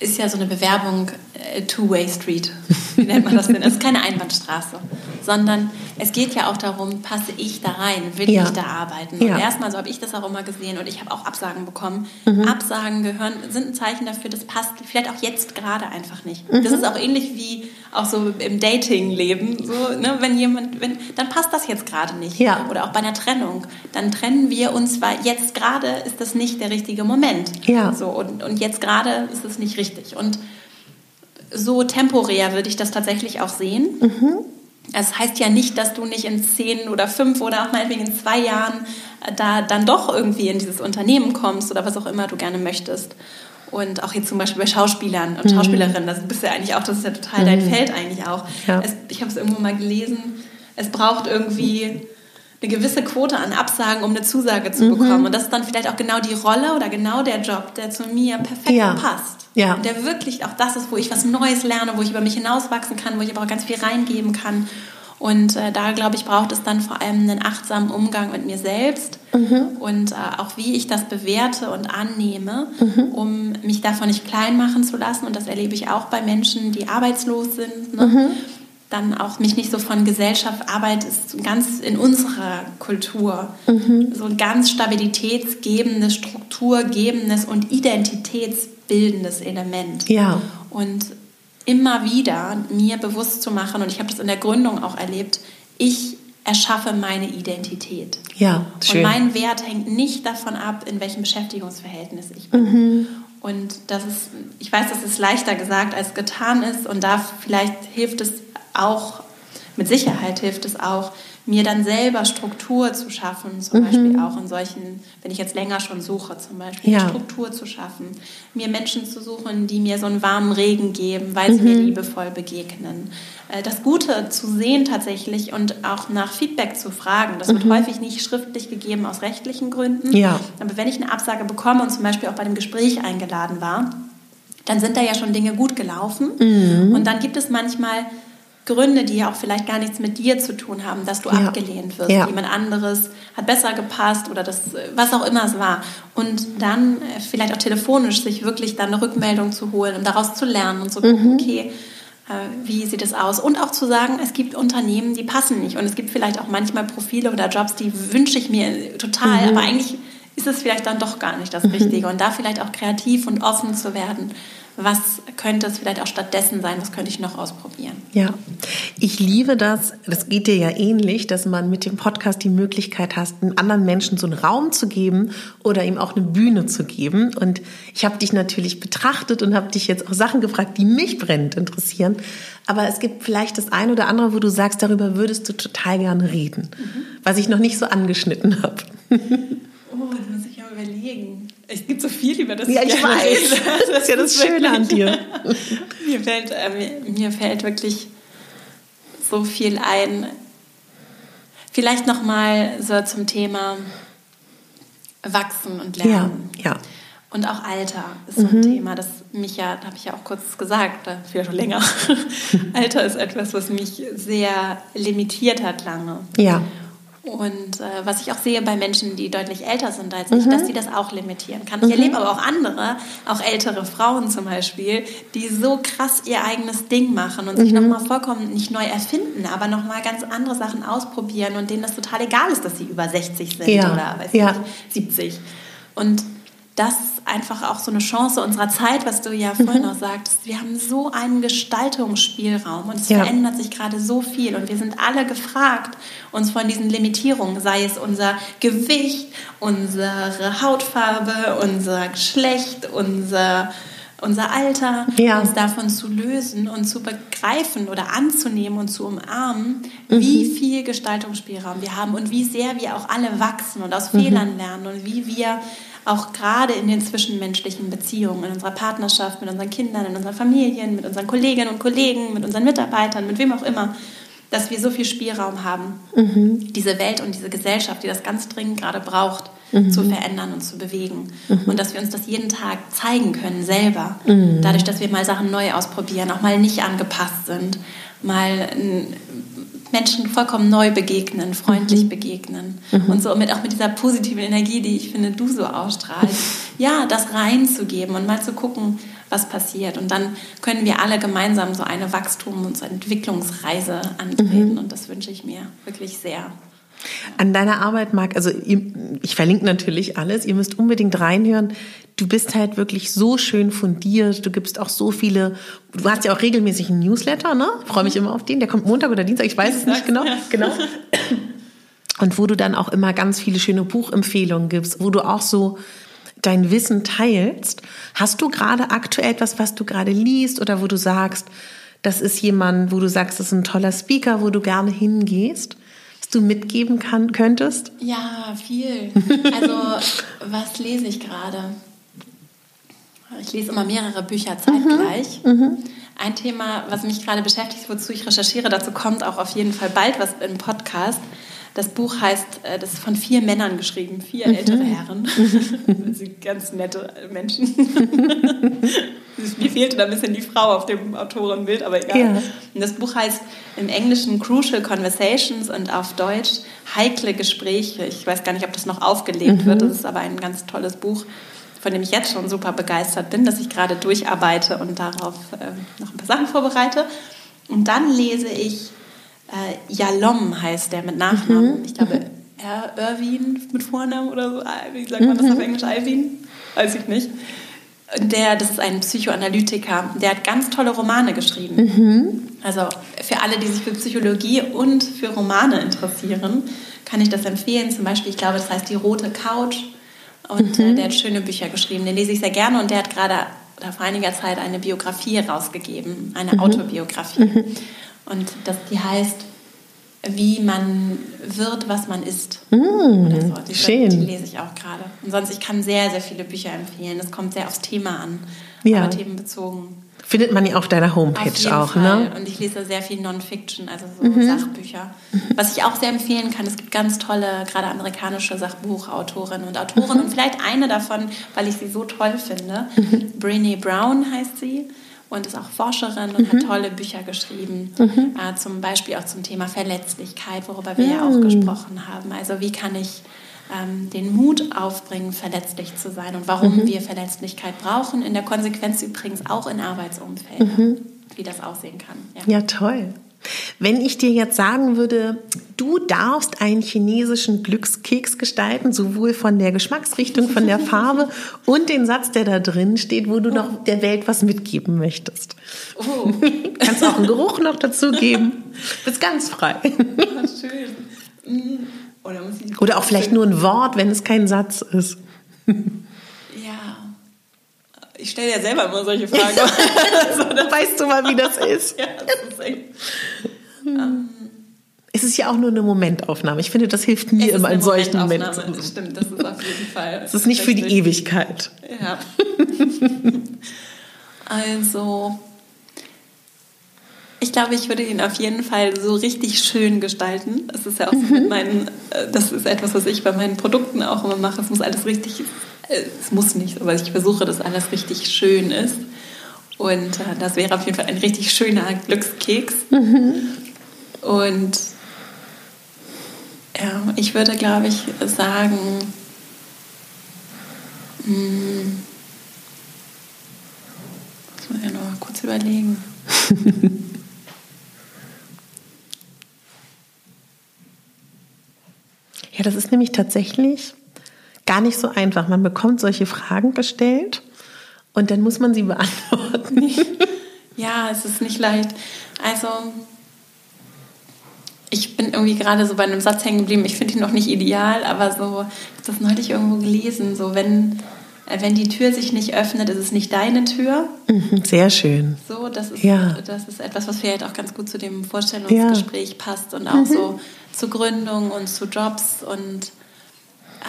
Speaker 1: ist ja so eine Bewerbung äh, Two-Way-Street. Wie nennt man das denn? Es ist keine Einbahnstraße, sondern es geht ja auch darum, passe ich da rein, will ja. ich da arbeiten? Ja. Und erstmal, so habe ich das auch immer gesehen und ich habe auch Absagen bekommen. Mhm. Absagen gehören, sind ein Zeichen dafür, das passt vielleicht auch jetzt gerade einfach nicht. Mhm. Das ist auch ähnlich wie auch so im Dating-Leben. So, ne, wenn jemand, wenn, dann passt das jetzt gerade nicht. Ja. Oder auch bei einer Trennung. Dann trennen wir uns, weil jetzt gerade ist das nicht der richtige Moment. Ja. So, und, und jetzt gerade ist es nicht richtig. Und so temporär würde ich das tatsächlich auch sehen. Mhm. Es heißt ja nicht, dass du nicht in zehn oder fünf oder auch meinetwegen in zwei Jahren äh, da dann doch irgendwie in dieses Unternehmen kommst oder was auch immer du gerne möchtest. Und auch jetzt zum Beispiel bei Schauspielern und mhm. Schauspielerinnen, das bist ja eigentlich auch, das ist ja total mhm. dein Feld eigentlich auch. Ja. Es, ich habe es irgendwo mal gelesen, es braucht irgendwie eine gewisse Quote an Absagen, um eine Zusage zu mhm. bekommen. Und das ist dann vielleicht auch genau die Rolle oder genau der Job, der zu mir perfekt ja. passt. Ja. Und der wirklich auch das ist, wo ich was Neues lerne, wo ich über mich hinauswachsen kann, wo ich aber auch ganz viel reingeben kann. Und äh, da, glaube ich, braucht es dann vor allem einen achtsamen Umgang mit mir selbst mhm. und äh, auch wie ich das bewerte und annehme, mhm. um mich davon nicht klein machen zu lassen. Und das erlebe ich auch bei Menschen, die arbeitslos sind. Ne? Mhm dann auch mich nicht so von Gesellschaft, Arbeit ist ganz in unserer Kultur mhm. so ein ganz stabilitätsgebendes, strukturgebendes und identitätsbildendes Element. Ja. Und immer wieder mir bewusst zu machen, und ich habe das in der Gründung auch erlebt, ich erschaffe meine Identität. Ja, schön. Und mein Wert hängt nicht davon ab, in welchem Beschäftigungsverhältnis ich bin. Mhm. Und das ist, ich weiß, dass es leichter gesagt als getan ist und da vielleicht hilft es auch, mit Sicherheit hilft es auch, mir dann selber Struktur zu schaffen, zum mhm. Beispiel auch in solchen, wenn ich jetzt länger schon suche, zum Beispiel ja. Struktur zu schaffen, mir Menschen zu suchen, die mir so einen warmen Regen geben, weil sie mhm. mir liebevoll begegnen. Äh, das Gute zu sehen tatsächlich und auch nach Feedback zu fragen, das wird mhm. häufig nicht schriftlich gegeben aus rechtlichen Gründen. Ja. Aber wenn ich eine Absage bekomme und zum Beispiel auch bei dem Gespräch eingeladen war, dann sind da ja schon Dinge gut gelaufen. Mhm. Und dann gibt es manchmal Gründe, die ja auch vielleicht gar nichts mit dir zu tun haben, dass du ja. abgelehnt wirst. Ja. Jemand anderes hat besser gepasst oder das, was auch immer es war. Und dann äh, vielleicht auch telefonisch sich wirklich dann eine Rückmeldung zu holen und daraus zu lernen und gucken, mhm. okay, äh, wie sieht es aus? Und auch zu sagen, es gibt Unternehmen, die passen nicht. Und es gibt vielleicht auch manchmal Profile oder Jobs, die wünsche ich mir total, mhm. aber eigentlich ist es vielleicht dann doch gar nicht das mhm. Richtige. Und da vielleicht auch kreativ und offen zu werden was könnte es vielleicht auch stattdessen sein, was könnte ich noch ausprobieren.
Speaker 2: Ja, ich liebe das, das geht dir ja ähnlich, dass man mit dem Podcast die Möglichkeit hast, einen anderen Menschen so einen Raum zu geben oder ihm auch eine Bühne zu geben. Und ich habe dich natürlich betrachtet und habe dich jetzt auch Sachen gefragt, die mich brennend interessieren. Aber es gibt vielleicht das eine oder andere, wo du sagst, darüber würdest du total gerne reden, mhm. was ich noch nicht so angeschnitten habe.
Speaker 1: oh, da muss ich überlegen. Es gibt so viel, über das
Speaker 2: ja, ich, ich weiß. Rede. Das ist ja das Schöne an dir.
Speaker 1: mir, fällt, äh, mir, mir fällt wirklich so viel ein. Vielleicht noch mal so zum Thema Wachsen und Lernen.
Speaker 2: Ja, ja.
Speaker 1: Und auch Alter ist so ein mhm. Thema, das mich ja, da habe ich ja auch kurz gesagt, für schon länger. Alter ist etwas, was mich sehr limitiert hat lange.
Speaker 2: Ja.
Speaker 1: Und äh, was ich auch sehe bei Menschen, die deutlich älter sind als ich, mhm. dass die das auch limitieren kann. Ich mhm. erlebe aber auch andere, auch ältere Frauen zum Beispiel, die so krass ihr eigenes Ding machen und mhm. sich nochmal vollkommen nicht neu erfinden, aber nochmal ganz andere Sachen ausprobieren und denen das total egal ist, dass sie über 60 sind ja. oder weiß ja. nicht, 70. Und das ist einfach auch so eine Chance unserer Zeit, was du ja vorhin mhm. noch sagtest. Wir haben so einen Gestaltungsspielraum und es ja. verändert sich gerade so viel und wir sind alle gefragt, uns von diesen Limitierungen, sei es unser Gewicht, unsere Hautfarbe, unser Geschlecht, unser unser Alter, ja. uns davon zu lösen und zu begreifen oder anzunehmen und zu umarmen, mhm. wie viel Gestaltungsspielraum wir haben und wie sehr wir auch alle wachsen und aus mhm. Fehlern lernen und wie wir auch gerade in den zwischenmenschlichen Beziehungen, in unserer Partnerschaft, mit unseren Kindern, in unseren Familien, mit unseren Kolleginnen und Kollegen, mit unseren Mitarbeitern, mit wem auch immer, dass wir so viel Spielraum haben, mhm. diese Welt und diese Gesellschaft, die das ganz dringend gerade braucht, mhm. zu verändern und zu bewegen. Mhm. Und dass wir uns das jeden Tag zeigen können, selber. Mhm. Dadurch, dass wir mal Sachen neu ausprobieren, auch mal nicht angepasst sind, mal Menschen vollkommen neu begegnen, freundlich mhm. begegnen mhm. und so mit auch mit dieser positiven Energie, die ich finde, du so ausstrahlst, ja, das reinzugeben und mal zu gucken, was passiert. Und dann können wir alle gemeinsam so eine Wachstum- und so Entwicklungsreise antreten mhm. und das wünsche ich mir wirklich sehr.
Speaker 2: An deiner Arbeit, Marc, also ich verlinke natürlich alles, ihr müsst unbedingt reinhören. Du bist halt wirklich so schön fundiert, du gibst auch so viele, du hast ja auch regelmäßig einen Newsletter, ne? Ich freue mich immer auf den, der kommt Montag oder Dienstag, ich weiß es nicht genau. genau. Und wo du dann auch immer ganz viele schöne Buchempfehlungen gibst, wo du auch so dein Wissen teilst. Hast du gerade aktuell etwas, was du gerade liest oder wo du sagst, das ist jemand, wo du sagst, das ist ein toller Speaker, wo du gerne hingehst? Du mitgeben kann, könntest?
Speaker 1: Ja, viel. Also, was lese ich gerade? Ich lese immer mehrere Bücher zeitgleich. Mhm. Mhm. Ein Thema, was mich gerade beschäftigt, wozu ich recherchiere, dazu kommt auch auf jeden Fall bald was im Podcast. Das Buch heißt, äh, das ist von vier Männern geschrieben, vier mhm. ältere Herren. das sind ganz nette Menschen. Mir fehlte da ein bisschen die Frau auf dem Autorenbild, aber egal. Ja. Und das Buch heißt im Englischen Crucial Conversations und auf Deutsch Heikle Gespräche. Ich weiß gar nicht, ob das noch aufgelegt mhm. wird. Das ist aber ein ganz tolles Buch, von dem ich jetzt schon super begeistert bin, dass ich gerade durcharbeite und darauf äh, noch ein paar Sachen vorbereite. Und dann lese ich äh, Yalom heißt der mit Nachnamen. Mhm. Ich glaube, R. Irwin mit Vornamen oder so. Wie sagt man das auf mhm. Englisch? Alvin? Weiß ich nicht. Der, das ist ein Psychoanalytiker, der hat ganz tolle Romane geschrieben. Mhm. Also für alle, die sich für Psychologie und für Romane interessieren, kann ich das empfehlen. Zum Beispiel, ich glaube, das heißt Die rote Couch. Und äh, mhm. der hat schöne Bücher geschrieben. Den lese ich sehr gerne und der hat gerade vor einiger Zeit eine Biografie rausgegeben, eine mhm. Autobiografie. Und das, die heißt, wie man wird, was man ist.
Speaker 2: Mm, so.
Speaker 1: Die,
Speaker 2: schön.
Speaker 1: die lese ich auch gerade. Und sonst, ich kann sehr, sehr viele Bücher empfehlen. Es kommt sehr aufs Thema an, ja. aber themenbezogen.
Speaker 2: Findet man ja auf deiner Homepage auf auch, ne? Fall.
Speaker 1: ne? Und ich lese sehr viel Non-Fiction, also so mhm. Sachbücher. Was ich auch sehr empfehlen kann, es gibt ganz tolle, gerade amerikanische Sachbuchautorinnen und Autoren. Mhm. Und vielleicht eine davon, weil ich sie so toll finde. Mhm. Brene Brown heißt sie und ist auch Forscherin und mhm. hat tolle Bücher geschrieben, mhm. äh, zum Beispiel auch zum Thema Verletzlichkeit, worüber wir mhm. ja auch gesprochen haben. Also wie kann ich ähm, den Mut aufbringen, verletzlich zu sein und warum mhm. wir Verletzlichkeit brauchen, in der Konsequenz übrigens auch in Arbeitsumfeldern, mhm. wie das aussehen kann.
Speaker 2: Ja, ja toll. Wenn ich dir jetzt sagen würde, du darfst einen chinesischen Glückskeks gestalten, sowohl von der Geschmacksrichtung, von der Farbe und den Satz, der da drin steht, wo du oh. noch der Welt was mitgeben möchtest. Oh. Kannst auch einen Geruch noch dazu geben. Bist ganz frei. Oh, schön. Mm. Oder, Oder auch vielleicht nur ein Wort, wenn es kein Satz ist.
Speaker 1: Ich stelle ja selber immer solche Fragen.
Speaker 2: so, dann weißt du mal, wie das ist. ja, das ist echt.
Speaker 1: Ähm,
Speaker 2: es ist ja auch nur eine Momentaufnahme. Ich finde, das hilft mir immer in solchen Momenten.
Speaker 1: Stimmt, das ist auf jeden Fall.
Speaker 2: Es ist nicht für die Ewigkeit.
Speaker 1: Ja. also, ich glaube, ich würde ihn auf jeden Fall so richtig schön gestalten. Das ist ja auch so mit meinen, äh, das ist etwas, was ich bei meinen Produkten auch immer mache. Es muss alles richtig, es muss nicht, aber ich versuche, dass alles richtig schön ist. Und äh, das wäre auf jeden Fall ein richtig schöner Glückskeks. Mhm. Und ja, ich würde, glaube ich, sagen, mh, hm, muss man ja noch mal kurz überlegen.
Speaker 2: ja, das ist nämlich tatsächlich gar nicht so einfach. Man bekommt solche Fragen gestellt und dann muss man sie beantworten.
Speaker 1: ja, es ist nicht leicht. Also ich bin irgendwie gerade so bei einem Satz hängen geblieben. Ich finde ihn noch nicht ideal, aber so, ich habe das neulich irgendwo gelesen. So, wenn, äh, wenn die Tür sich nicht öffnet, ist es nicht deine Tür.
Speaker 2: Mhm, sehr schön.
Speaker 1: So, das ist, ja. das ist etwas, was vielleicht auch ganz gut zu dem Vorstellungsgespräch ja. passt und auch mhm. so zu Gründung und zu Jobs und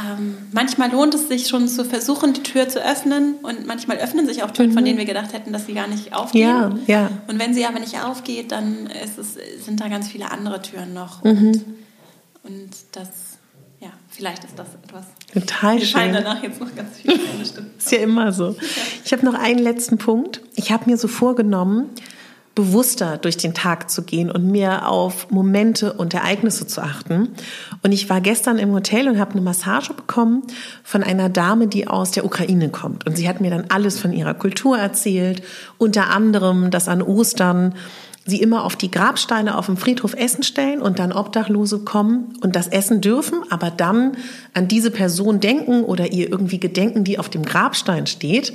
Speaker 1: ähm, manchmal lohnt es sich schon zu versuchen, die Tür zu öffnen und manchmal öffnen sich auch Türen, mhm. von denen wir gedacht hätten, dass sie gar nicht aufgehen. Ja, ja. Und wenn sie aber nicht aufgeht, dann es, sind da ganz viele andere Türen noch. Mhm. Und, und das, ja, vielleicht ist das etwas.
Speaker 2: Total schön. fallen
Speaker 1: danach jetzt noch ganz viele Stimmen.
Speaker 2: ist ja immer so. Ich habe noch einen letzten Punkt. Ich habe mir so vorgenommen, bewusster durch den Tag zu gehen und mehr auf Momente und Ereignisse zu achten. Und ich war gestern im Hotel und habe eine Massage bekommen von einer Dame, die aus der Ukraine kommt. Und sie hat mir dann alles von ihrer Kultur erzählt, unter anderem, dass an Ostern sie immer auf die Grabsteine auf dem Friedhof Essen stellen und dann Obdachlose kommen und das essen dürfen, aber dann an diese Person denken oder ihr irgendwie gedenken, die auf dem Grabstein steht.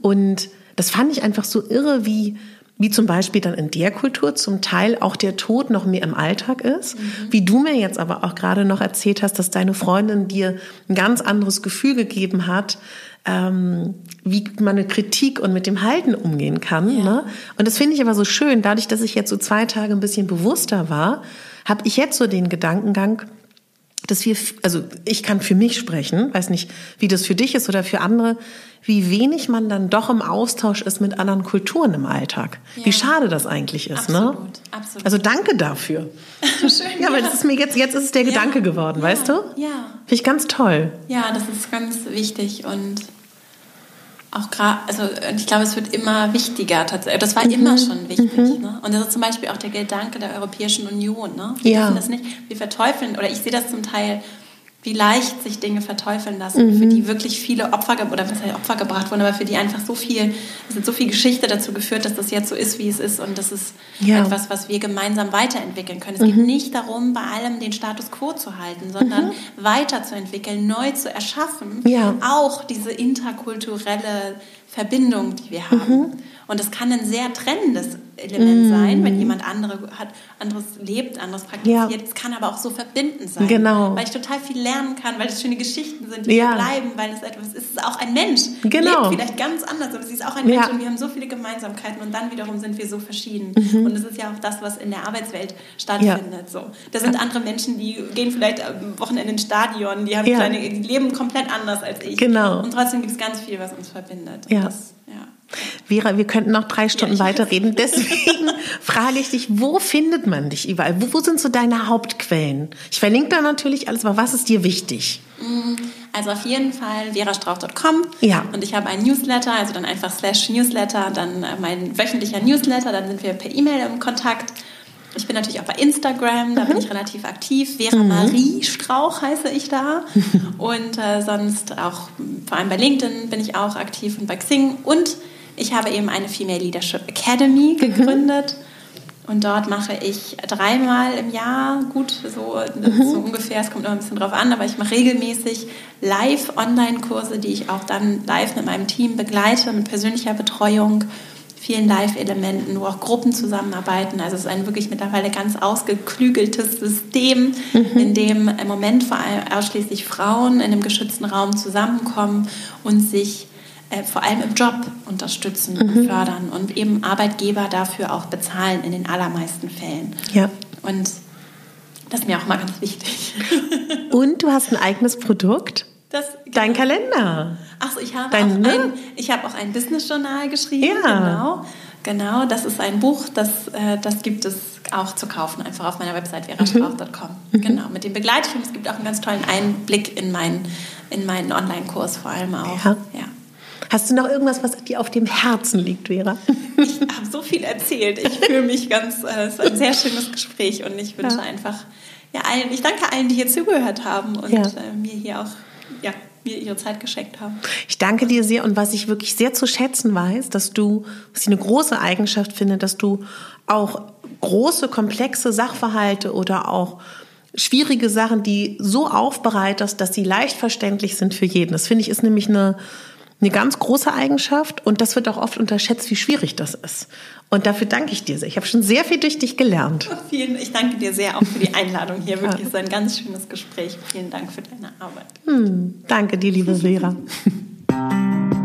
Speaker 2: Und das fand ich einfach so irre, wie wie zum Beispiel dann in der Kultur zum Teil auch der Tod noch mehr im Alltag ist. Mhm. Wie du mir jetzt aber auch gerade noch erzählt hast, dass deine Freundin dir ein ganz anderes Gefühl gegeben hat, ähm, wie man mit Kritik und mit dem Halten umgehen kann. Ja. Ne? Und das finde ich aber so schön. Dadurch, dass ich jetzt so zwei Tage ein bisschen bewusster war, habe ich jetzt so den Gedankengang, dass wir, also ich kann für mich sprechen, weiß nicht, wie das für dich ist oder für andere, wie wenig man dann doch im Austausch ist mit anderen Kulturen im Alltag. Ja. Wie schade das eigentlich ist,
Speaker 1: absolut,
Speaker 2: ne?
Speaker 1: Absolut.
Speaker 2: Also danke dafür.
Speaker 1: Schön.
Speaker 2: Ja, ja, weil das ist mir jetzt, jetzt ist es der ja. Gedanke geworden, weißt du?
Speaker 1: Ja.
Speaker 2: Finde ich ganz toll.
Speaker 1: Ja, das ist ganz wichtig und auch gerade, also ich glaube, es wird immer wichtiger tatsächlich. Das war mhm. immer schon wichtig. Mhm. Ne? Und das ist zum Beispiel auch der Gedanke der Europäischen Union. Ne? Wir
Speaker 2: ja.
Speaker 1: das nicht, wir verteufeln, oder ich sehe das zum Teil wie leicht sich Dinge verteufeln lassen, mhm. für die wirklich viele Opfer oder was heißt Opfer gebracht wurden, aber für die einfach so viel, es hat so viel Geschichte dazu geführt, dass das jetzt so ist, wie es ist und das ist ja. etwas, was wir gemeinsam weiterentwickeln können. Es mhm. geht nicht darum, bei allem den Status quo zu halten, sondern mhm. weiterzuentwickeln, neu zu erschaffen,
Speaker 2: ja.
Speaker 1: auch diese interkulturelle Verbindung, die wir haben. Und es kann ein sehr trennendes Element mm. sein, wenn jemand andere hat, anderes lebt, anderes praktiziert. Ja. Es kann aber auch so verbindend sein.
Speaker 2: Genau.
Speaker 1: Weil ich total viel lernen kann, weil es schöne Geschichten sind, die
Speaker 2: ja.
Speaker 1: bleiben, weil es etwas ist. Es ist auch ein Mensch.
Speaker 2: Genau.
Speaker 1: Lebt vielleicht ganz anders, aber sie ist auch ein Mensch ja. und wir haben so viele Gemeinsamkeiten und dann wiederum sind wir so verschieden. Mhm. Und das ist ja auch das, was in der Arbeitswelt stattfindet. So. Da sind andere Menschen, die gehen vielleicht am Wochenende ins Stadion, die haben kleine, die leben komplett anders als ich.
Speaker 2: Genau.
Speaker 1: Und trotzdem gibt es ganz viel, was uns verbindet.
Speaker 2: Ja.
Speaker 1: Das, ja.
Speaker 2: Vera, wir könnten noch drei Stunden ja, weiterreden. Deswegen frage ich dich, wo findet man dich überall? Wo, wo, sind so deine Hauptquellen? Ich verlinke da natürlich alles, aber was ist dir wichtig?
Speaker 1: Mm, also auf jeden Fall verastrauch.com.
Speaker 2: Ja.
Speaker 1: Und ich habe einen Newsletter, also dann einfach slash Newsletter, dann äh, mein wöchentlicher Newsletter, dann sind wir per E-Mail im Kontakt. Ich bin natürlich auch bei Instagram, da mhm. bin ich relativ aktiv. Vera mhm. Marie Strauch heiße ich da. und äh, sonst auch, vor allem bei LinkedIn bin ich auch aktiv und bei Xing. Und ich habe eben eine Female Leadership Academy mhm. gegründet. Mhm. Und dort mache ich dreimal im Jahr, gut, so, mhm. so ungefähr, es kommt immer ein bisschen drauf an, aber ich mache regelmäßig Live-Online-Kurse, die ich auch dann live mit meinem Team begleite, mit persönlicher Betreuung, vielen Live-Elementen, wo auch Gruppen zusammenarbeiten. Also es ist ein wirklich mittlerweile ganz ausgeklügeltes System, mhm. in dem im Moment vor allem ausschließlich Frauen in einem geschützten Raum zusammenkommen und sich äh, vor allem im Job unterstützen mhm. und fördern und eben Arbeitgeber dafür auch bezahlen in den allermeisten Fällen.
Speaker 2: Ja.
Speaker 1: Und Das ist mir auch mal ganz wichtig.
Speaker 2: Und du hast ein eigenes Produkt?
Speaker 1: Das,
Speaker 2: Dein Kalender.
Speaker 1: Ach so, ich habe,
Speaker 2: Dein,
Speaker 1: auch,
Speaker 2: ne?
Speaker 1: ein, ich habe auch ein Business-Journal geschrieben.
Speaker 2: Ja.
Speaker 1: Genau. Genau, das ist ein Buch, das, äh, das gibt es auch zu kaufen, einfach auf meiner Website verastrauch.com.
Speaker 2: Mhm.
Speaker 1: Genau, mit dem begleite ich und es gibt auch einen ganz tollen Einblick in meinen, in meinen Online-Kurs vor allem auch.
Speaker 2: Ja.
Speaker 1: ja.
Speaker 2: Hast du noch irgendwas, was dir auf dem Herzen liegt, Vera?
Speaker 1: Ich habe so viel erzählt. Ich fühle mich ganz, äh, es ist ein sehr schönes Gespräch und ich wünsche
Speaker 2: Ja.
Speaker 1: einfach, ja, allen, ich danke allen, die hier zugehört haben und
Speaker 2: Ja.
Speaker 1: äh, mir hier auch, ja, mir ihre Zeit geschenkt haben.
Speaker 2: Ich danke dir sehr und was ich wirklich sehr zu schätzen weiß, dass du, was ich eine große Eigenschaft finde, dass du auch große, komplexe Sachverhalte oder auch schwierige Sachen, die so aufbereitest, dass sie leicht verständlich sind für jeden. Das finde ich ist nämlich eine, eine ganz große Eigenschaft und das wird auch oft unterschätzt, wie schwierig das ist. Und dafür danke ich dir sehr. Ich habe schon sehr viel durch dich gelernt.
Speaker 1: Vielen, ich danke dir sehr auch für die Einladung hier. Wirklich so ein ganz schönes Gespräch. Vielen Dank für deine Arbeit.
Speaker 2: Danke dir, liebe Vera.